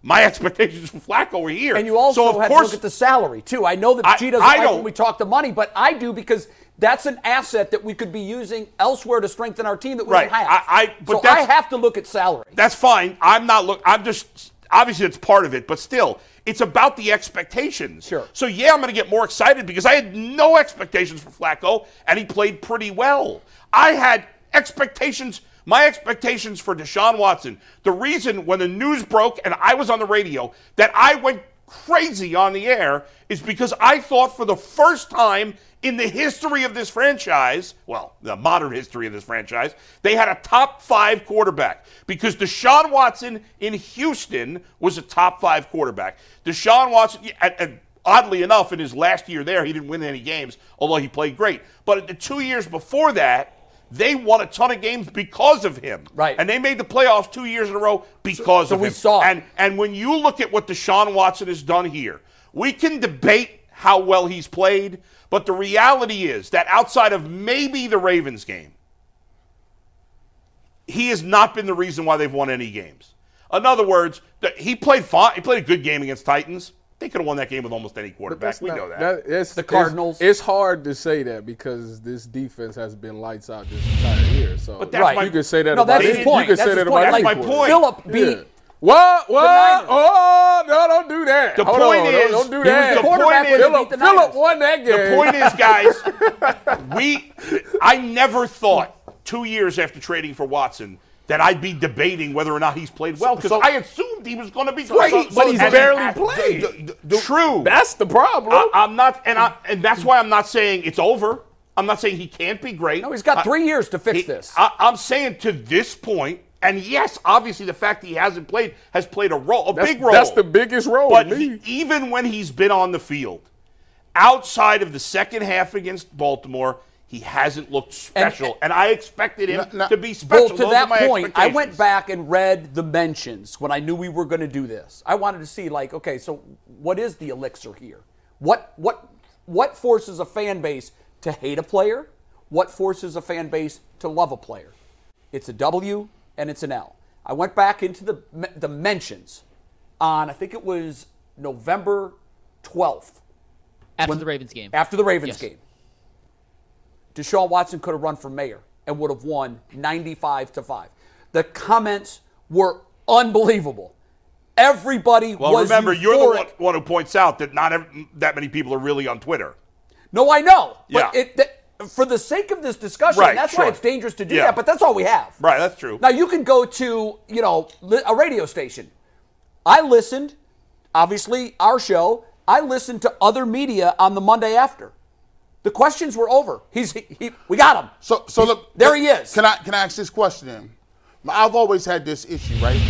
My expectations for Flacco were here. And you also so of had course, to look at the salary too. I know that I- G doesn't I like when we talk the money, but I do because that's an asset that we could be using elsewhere to strengthen our team that we Right. don't have. I- I- but so I have to look at salary. That's fine. I'm not look. I'm just obviously it's part of it, but still, it's about the expectations. Sure. So yeah, I'm going to get more excited because I had no expectations for Flacco, and he played pretty well. I had expectations. My expectations for Deshaun Watson. The reason when the news broke and I was on the radio that I went crazy on the air is because I thought for the first time in the history of this franchise, well, the modern history of this franchise, they had a top five quarterback because Deshaun Watson in Houston was a top five quarterback. Deshaun Watson, and, and Oddly enough, in his last year there, he didn't win any games, although he played great. But the two years before that, they won a ton of games because of him. Right. And they made the playoffs two years in a row because so of we him. saw. And and when you look at what Deshaun Watson has done here, we can debate how well he's played, but the reality is that outside of maybe the Ravens game, he has not been the reason why they've won any games. In other words, he played fine. He played a good game against Titans. They could have won that game with almost any quarterback. We not- know that. it's, The Cardinals. It's, hard to say that because this defense has been lights out this entire year. So But that's Right. my you could say that No, about that's his any- point. You could That's say that point. about That's my quarterback. point. Philip beat Yeah. What? What? Oh no! Don't do that. The Hold point on, is- don't, don't do that. the quarterback when he Philip, the Philip won that game. The point is, guys, [laughs] we I never thought two years after trading for Watson that I'd be debating whether or not he's played well because So- I assumed he was going to be great. so- but he's barely he- played. D- d- d- True. That's the problem. I, I'm not, and I, and that's why I'm not saying it's over. I'm not saying he can't be great. No, he's got I- three years to fix he- this. I, I'm saying to this point, and yes, obviously the fact that he hasn't played has played a role, a that's, big role. That's the biggest role. But to he- even when he's been on the field, outside of the second half against Baltimore, he hasn't looked special, eh, and, I expected him No, no, to be special. Well, to Those that point, I went back and read the mentions when I knew we were going to do this. I wanted to see, like, okay, so what is the elixir here? What what what forces a fan base to hate a player? What forces a fan base to love a player? It's a W and it's an L. I went back into the the mentions on I think it was November twelfth After the Ravens game. after the Ravens Yes. game. Deshaun Watson could have run for mayor and would have won 95 to 5. The comments were unbelievable. Everybody was. Well, was remember, you're the one, one who points out that not ev- that many people are really on Twitter. No, I know. But Yeah. it, that, for the sake of this discussion, Right, that's why it's dangerous to do Yeah. that, but that's all we have. Right, that's true. Now you can go to, you know, a radio station. I listened, obviously our show, I listened to other media on the Monday after. The questions were over. He's he, he we got him. So, so look, there he is. Can I can I ask this question? Then? I've always had this issue, right?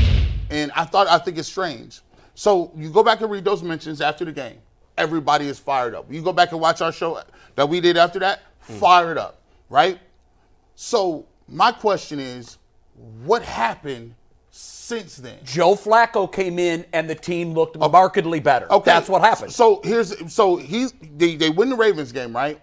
And I thought I think it's strange. So you go back and read those mentions after the game. Everybody is fired up. You go back and watch our show that we did after that. Mm. Fired up, right? So my question is, what happened since then? Joe Flacco came in and the team looked markedly better. Okay, That's what happened. So here's so he they, they win the Ravens game, right?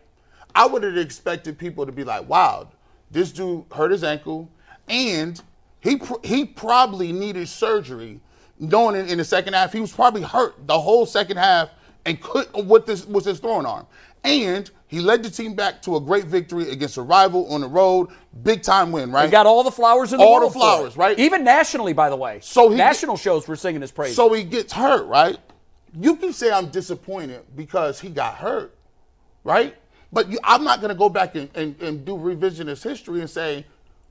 I would have expected people to be like, "Wow, this dude hurt his ankle, and he pr- he probably needed surgery." Knowing in, in the second half, he was probably hurt the whole second half and could with this was his throwing arm, and he led the team back to a great victory against a rival on the road, big time win, right? He got all the flowers in the All the world. for flowers, right? Even nationally, by the way. So he- national shows were singing his praise. So he gets hurt, right? You can say I'm disappointed because he got hurt, right? But you, I'm not going to go back and, and, and do revisionist history and say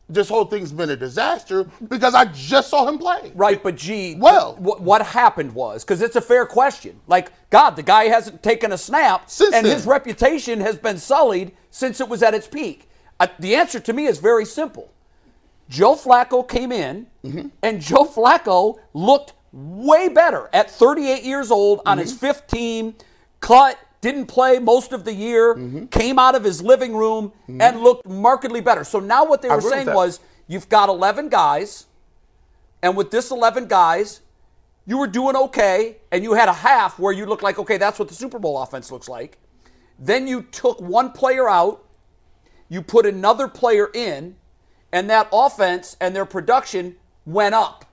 this whole thing's been a disaster because I just saw him play. Right, but gee, Well- what, what happened was because it's a fair question. Like, God, the guy hasn't taken a snap, Since and then. his reputation has been sullied since it was at its peak. Uh, the answer to me is very simple. Joe Flacco came in, Mm-hmm. and Joe Flacco looked way better at 38 years old on Mm-hmm. his fifth team, cut, didn't play most of the year, Mm-hmm. came out of his living room, and looked markedly better. So now what they were saying was you've got 11 guys, and with this 11 guys, you were doing okay, and you had a half where you looked like, okay, that's what the Super Bowl offense looks like. Then you took one player out, you put another player in, and that offense and their production went up.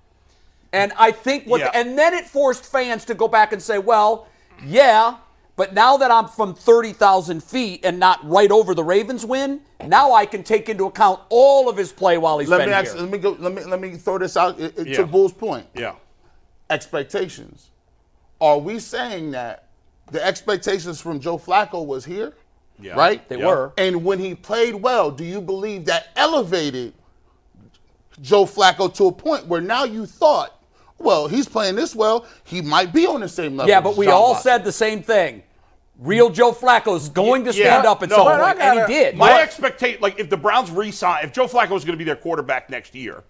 And I think what, Yeah. and then it forced fans to go back and say, well, yeah, but now that I'm from 30,000 feet and not right over the Ravens win, now I can take into account all of his play while he's Let been me here. let me go. Let me let me throw this out uh, uh, it, it- Yeah. to Bull's point. Yeah. Expectations. Are we saying that the expectations from Joe Flacco was here? Yeah. Right. They were. And when he played well, do you believe that elevated Joe Flacco to a point where now you thought, well, he's playing this well, he might be on the same level. Yeah, but we John all Watson. said the same thing. Real Joe Flacco's going to Yeah, stand up at no, some point, and gotta- he did. My expectation, like if the Browns resign, if Joe Flacco is going to be their quarterback next year,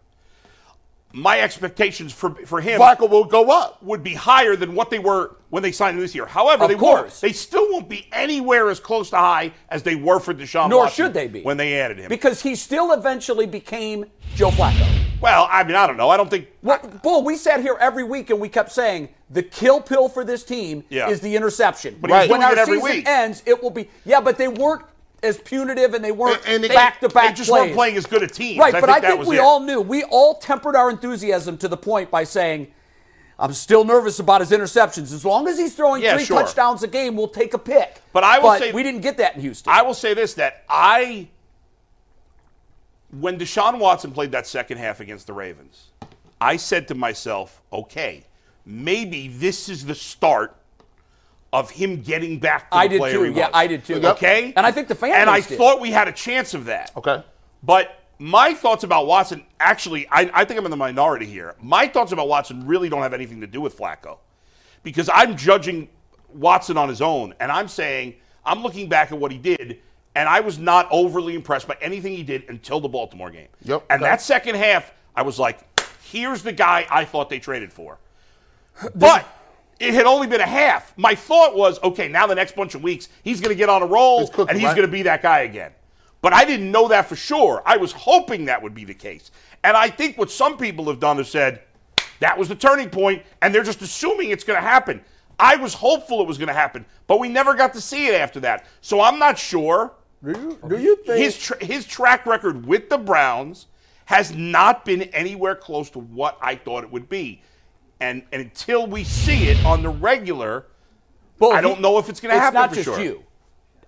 my expectations for for him Flacco will go up. would be higher than what they were when they signed him this year. However, Of they won't. course. They still won't be anywhere as close to high as they were for Deshaun Nor Watson should they be. when they added him. Because he still eventually became Joe Flacco. Well, I mean, I don't know. I don't think. Well, Bull, we sat here every week and we kept saying the kill pill for this team Yeah. is the interception. But he's when our every season week. ends, it will be yeah, but they weren't as punitive and they weren't And- and they- back to They back just plays. weren't playing as good a team. Right, I but think I think we it. all knew. We all tempered our enthusiasm to the point by saying, I'm still nervous about his interceptions. As long as he's throwing Yeah, three sure. touchdowns a game, we'll take a pick. But I will say- we didn't get that in Houston. I will say this: that I, when Deshaun Watson played that second half against the Ravens, I said to myself, "Okay, maybe this is the start." Of him getting back to I the did player too. he Yeah, was. I did too. Okay, And I think the fan and I did. thought we had a chance of that. Okay. But my thoughts about Watson, actually, I, I think I'm in the minority here. My thoughts about Watson really don't have anything to do with Flacco because I'm judging Watson on his own, and I'm saying I'm looking back at what he did, and I was not overly impressed by anything he did until the Baltimore game. Yep. And that second half, I was like, here's the guy I thought they traded for. [laughs] But it had only been a half. My thought was, okay, now the next bunch of weeks, he's going to get on a roll cooking, and he's right? going to be that guy again. But I didn't know that for sure. I was hoping that would be the case. And I think what some people have done is said, that was the turning point, and they're just assuming it's going to happen. I was hopeful it was going to happen, but we never got to see it after that. So I'm not sure. Do you, do you think His, tra- his track record with the Browns has not been anywhere close to what I thought it would be. And, and until we see it on the regular, Well, I don't know if it's gonna it's happen not for just sure. you.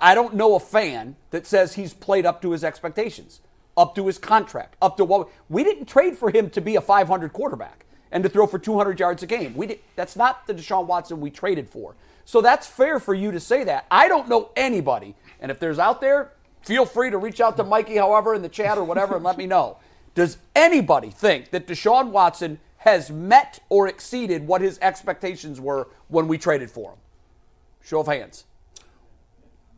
I don't know a fan that says he's played up to his expectations, up to his contract, up to what we didn't trade for him to be a 500 quarterback and to throw for 200 yards a game. We did, that's not the Deshaun Watson we traded for. So that's fair for you to say that. I don't know anybody, and if there's out there, feel free to reach out to Mikey, however, in the chat or whatever, and let me know. Does anybody think that Deshaun Watson has met or exceeded what his expectations were when we traded for him? Show of hands.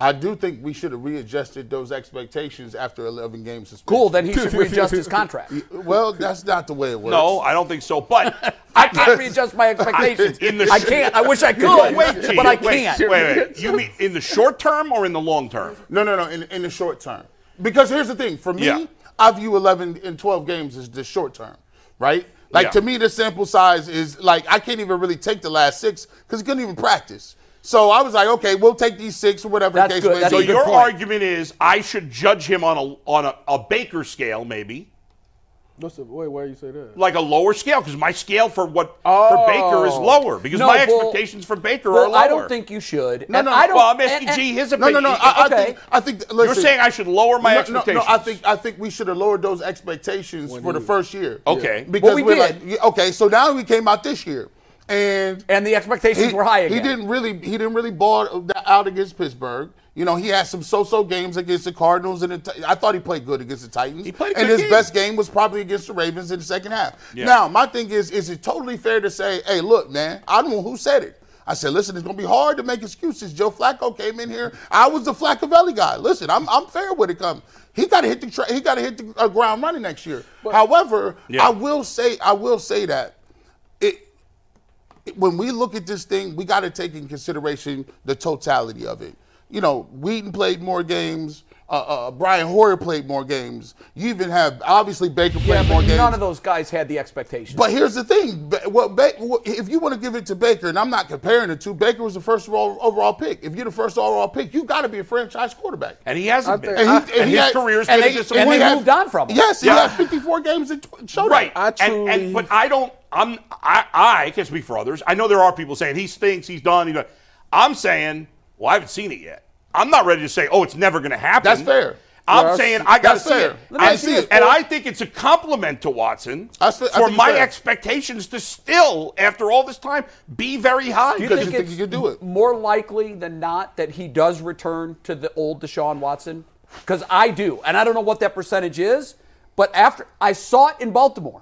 I do think we should have readjusted those expectations after 11 games suspension. Cool, then he should readjust his contract. [laughs] Well, that's not the way it works. no, I don't think so. But [laughs] I can't readjust my [laughs] expectations. In the I can't. I wish I could, wait, Chief, but I can't. Wait, wait. You mean in the short term or in the long term? No, no, no, in, in the short term. Because here's the thing for me, Yeah. I view 11 and 12 games as the short term, right? Like Yeah. to me, the sample size is like, I can't even really take the last six because he couldn't even practice. So I was like, okay, we'll take these six or whatever That's the case good. may That's So a be. good your point. argument is I should judge him on a on a, a Baker scale, maybe What's the, wait, why do you say that? like a lower scale, because my scale for what Oh. for Baker is oh. lower because No, my Bull- expectations for Baker are Well, lower. I don't think you should. No, And no, I don't. well, I'm asking and- G and- his No, opinion. no, no. I, I Okay. think, I think, You're saying I should lower my no, expectations. No, no, I think I think we should have lowered those expectations for the first year. Okay. Because Well, we we're did. like, yeah, okay, so now we came out this year, and And the expectations were high again. He didn't really he didn't really ball out against Pittsburgh. You know, he had some so-so games against the Cardinals, and the, I thought he played good against the Titans. He played a and good his game. best game was probably against the Ravens in the second half. Yeah. Now, my thing is, is it totally fair to say, hey, look, man, I don't know who said it. I said, listen, it's gonna be hard to make excuses. Joe Flacco came in here. I was the Flaccovelli guy. Listen, I'm I'm fair with it Come, He got to hit the tra- he got to hit the uh, ground running next year. However, Yeah. I will say I will say that it when we look at this thing, we got to take in consideration the totality of it. You know, Weeden played more games. Uh, uh, Brian Hoyer played more games. You even have obviously Baker played Yeah, more but games. none of those guys had the expectations. But here's the thing: Ba- well, Ba- well, if you want to give it to Baker, and I'm not comparing the two, Baker was the first overall, overall pick. If you're the first overall pick, you got to be a franchise quarterback. and he hasn't been. And, he, and he his had- career's and been a they- disappointment. and he they had- moved on from him. Yes, he Yeah. had 54 games and tw- showed Right. that. I and, and but I don't I'm I I can't speak for others. I know there are people saying he stinks, he's done, he's done. I'm saying, well, I haven't seen it yet. I'm not ready to say, oh, it's never gonna happen. That's fair. I'm Yeah, saying I gotta that's see fair. it. Let me And, ask you this, and I think it's a compliment to Watson That's fa- I for my fair. expectations to still, after all this time, be very high. Do you Because think you think it's you can do it. more likely than not that he does return to the old Deshaun Watson? Because I do, and I don't know what that percentage is. But after I saw it in Baltimore,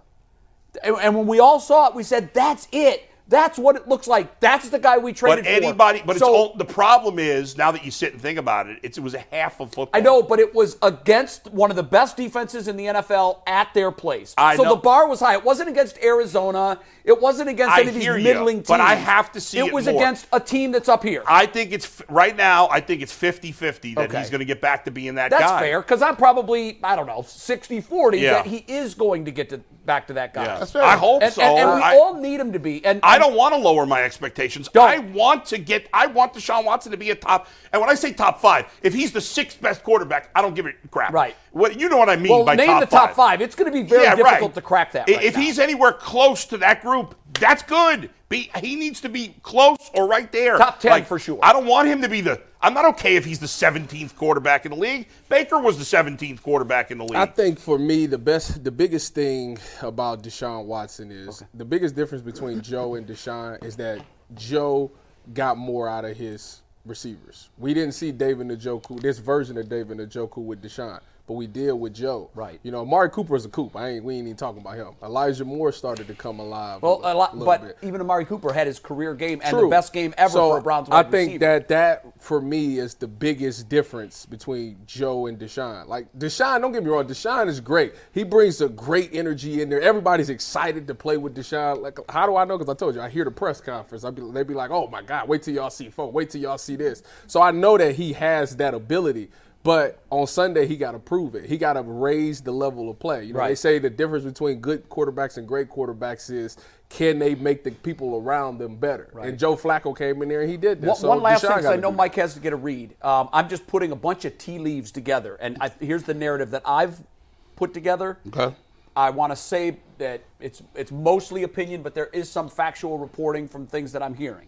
and, and when we all saw it, we said, "That's it. That's what it looks like. That's the guy we traded But anybody, for. but so, it's all, the problem is now that you sit and think about it, it's, it was a half of football. I know, but it was against one of the best defenses in the NFL at their place. I so know. the bar was high. It wasn't against Arizona. It wasn't against I any of these hear you, middling teams. but I have to see It it was more. against a team that's up here. I think it's right now. I think it's 50-50 that Okay. he's going to get back to being that That's guy. That's fair because I'm probably I don't know 60-40 Yeah. that he is going to get to back to that guy. Yeah. That's fair. I hope And, so. and, and we I, all need him to be. And I don't want to lower my expectations. Don't. I want to get. I want Deshaun Watson to be a top. And when I say top five, if he's the sixth best quarterback, I don't give a crap. Right. What you know what I mean Well, by name top the top five. It's going to be very yeah, difficult right. to crack that. Right if now. he's anywhere close to that group, that's good. Be, he needs to be close or right there. Top 10 for sure. I don't want him to be the. I'm not okay if he's the 17th quarterback in the league. Baker was the 17th quarterback in the league. I think for me, the best, the biggest thing about Deshaun Watson is the biggest difference between Joe and Deshaun is that Joe got more out of his receivers. We didn't see David Njoku, this version of David Njoku with Deshaun, but we deal with Joe. Right. You know, Amari Cooper is a coop. I ain't, we ain't even talking about him. Elijah Moore started to come alive. well, a lot, but bit. even Amari Cooper had his career game and True. the best game ever So for a Browns I think receiver. that that for me is the biggest difference between Joe and Deshaun. Like Deshaun, don't get me wrong, Deshaun is great. He brings a great energy in there. Everybody's excited to play with Deshaun. Like, how do I know? Because I told you, I hear the press conference. I be they be like, oh my God, wait till y'all see folk. Wait till y'all see this. So I know that he has that ability. But on Sunday, he got to prove it. He got to raise the level of play. You know, they say the difference between good quarterbacks and great quarterbacks is can they make the people around them better? And Joe Flacco came in there and he did that. One, So one last Deshaun thing, 'cause I know Mike has to get a read. Um, I'm just putting a bunch of tea leaves together, and I, here's the narrative that I've put together. Okay. I want to say that it's it's mostly opinion, but there is some factual reporting from things that I'm hearing.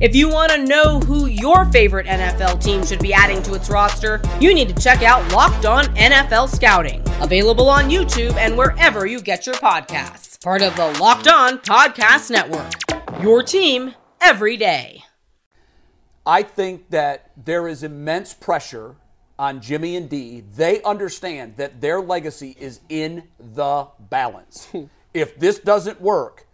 If you want to know who your favorite NFL team should be adding to its roster, you need to check out Locked On NFL Scouting, available on YouTube and wherever you get your podcasts. Part of the Locked On Podcast Network. Your team every day. I think that there is immense pressure on Jimmy and Dee. They understand that their legacy is in the balance. [laughs] if this doesn't work,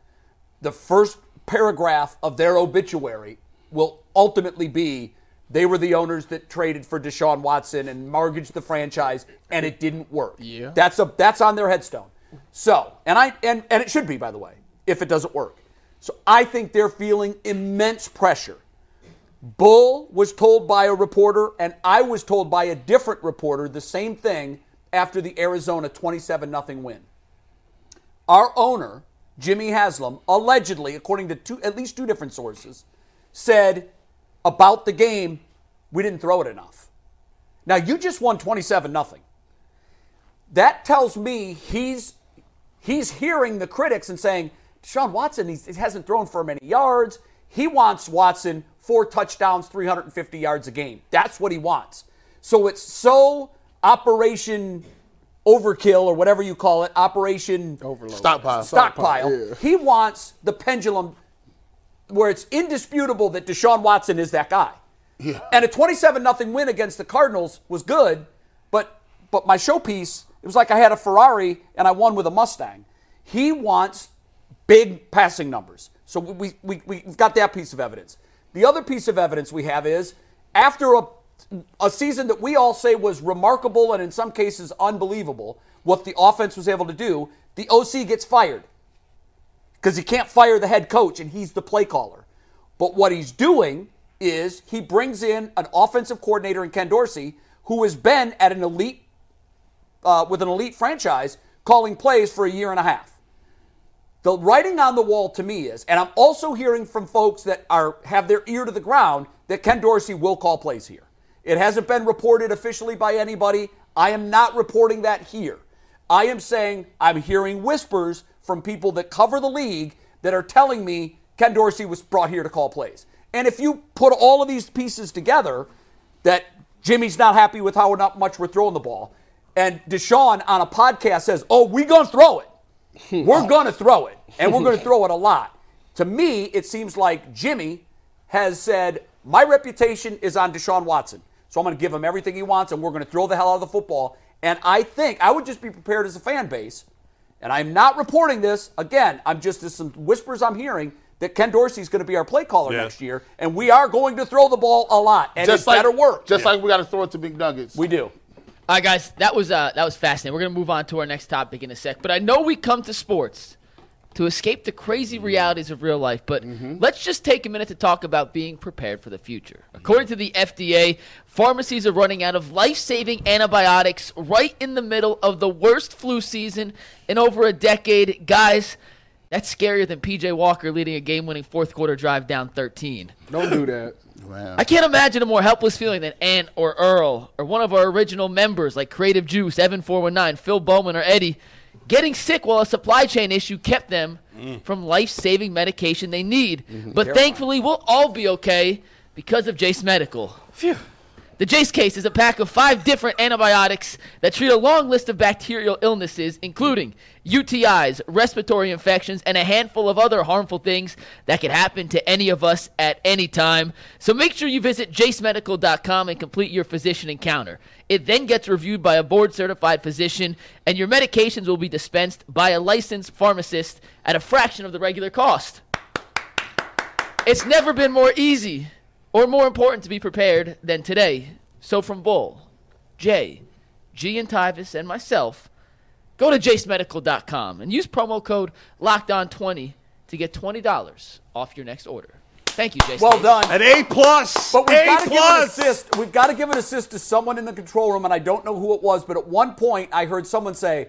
the first paragraph of their obituary will ultimately be they were the owners that traded for Deshaun Watson and mortgaged the franchise and it didn't work. Yeah. That's a that's on their headstone. So, and I and and it should be by the way, if it doesn't work. So I think they're feeling immense pressure. Bull was told by a reporter, and I was told by a different reporter the same thing after the Arizona 27 0 win. Our owner, Jimmy Haslam, allegedly, according to two, at least two different sources, said about the game, we didn't throw it enough. Now, you just won 27 nothing. That tells me he's he's hearing the critics and saying, Deshaun Watson, he hasn't thrown for many yards. He wants Watson four touchdowns, 350 yards a game. That's what he wants. So it's so Operation Overkill or whatever you call it, Operation Overload. Stockpile. Stockpile. yeah. He wants the pendulum where it's indisputable that Deshaun Watson is that guy. Yeah. And a 27 nothing win against the Cardinals was good, but but my showpiece, it was like I had a Ferrari and I won with a Mustang. He wants big passing numbers. So we, we, we, we've got that piece of evidence. The other piece of evidence we have is after a, a season that we all say was remarkable and in some cases unbelievable, what the offense was able to do, the OC gets fired because he can't fire the head coach and he's the play caller. But what he's doing is he brings in an offensive coordinator in Ken Dorsey who has been at an elite, uh, with an elite franchise calling plays for a year and a half. The writing on the wall to me is, and I'm also hearing from folks that are have their ear to the ground that Ken Dorsey will call plays here. It hasn't been reported officially by anybody. I am not reporting that here. I am saying I'm hearing whispers from people that cover the league that are telling me Ken Dorsey was brought here to call plays. And if you put all of these pieces together, that Jimmy's not happy with how not much we're throwing the ball. And Deshaun on a podcast says, Oh, we going to throw it. [laughs] We're going to throw it. And we're going [laughs] to throw it a lot. To me, it seems like Jimmy has said, My reputation is on Deshaun Watson. So I'm going to give him everything he wants, and we're going to throw the hell out of the football. And I think I would just be prepared as a fan base. And I'm not reporting this. Again, I'm just there's some whispers I'm hearing that Ken Dorsey's going to be our play caller Yeah. next year, and we are going to throw the ball a lot, and just it like better work. Just like we got to throw it to McNuggets. we do. All right, guys, that was uh, that was fascinating. We're gonna move on to our next topic in a sec, but I know we come to sports to escape the crazy mm-hmm. realities of real life. But mm-hmm. let's just take a minute to talk about being prepared for the future. According to the FDA, pharmacies are running out of life-saving antibiotics right in the middle of the worst flu season in over a decade, guys. That's scarier than PJ Walker leading a game-winning fourth-quarter drive down 13. Don't do that. I can't imagine a more helpless feeling than Ant or Earl or one of our original members like Creative Juice, Evan 419, Phil Bowman, or Eddie getting sick while a supply chain issue kept them mm. from life saving medication they need. Mm-hmm. But thankfully, we'll all be okay because of Jase Medical. Phew. The Jase case is a pack of five different antibiotics that treat a long list of bacterial illnesses, including UTIs, respiratory infections, and a handful of other harmful things that could happen to any of us at any time. So make sure you visit jasemedical.com and complete your physician encounter. It then gets reviewed by a board certified physician, and your medications will be dispensed by a licensed pharmacist at a fraction of the regular cost. It's never been more easy or more important to be prepared than today. So from Bull, Jay, G and Tyvis, and myself, go to jasemedical.com and use promo code LOCKEDON20 to get $20 off your next order. Thank you, Jason. Well done. An A plus. But we've A got to give an assist. We've got to give an assist to someone in the control room, and I don't know who it was, but at one point I heard someone say,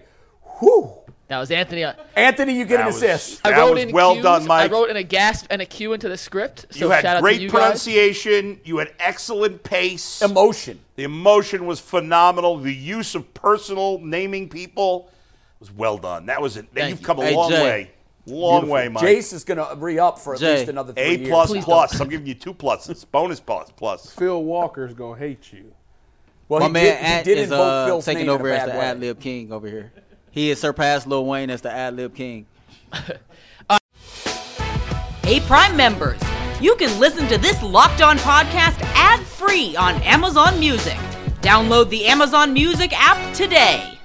"Whew." That was Anthony. uh, Anthony, you get That an was- assist. I That wrote was in well cues. done, Mike. I wrote in a gasp and a cue into the script. So you had shout out great to you guys. pronunciation. You had excellent pace. Emotion. The emotion was phenomenal. The use of personal naming people was well done. That was it. Thank You've you. come a Hey, long Jay. way. Long way, Mike. Jase is going to re up for at Jay. least another three A years. plus Please plus. I'm giving you two pluses. [laughs] Bonus plus plus. Phil Walker's gonna hate you. Well, My he man did, he did is uh, taking over as the ad lib king over here. He has surpassed Lil Wayne as the ad lib king. [laughs] Hey, Prime members, you can listen to this Locked On podcast ad free on Amazon Music. Download the Amazon Music app today.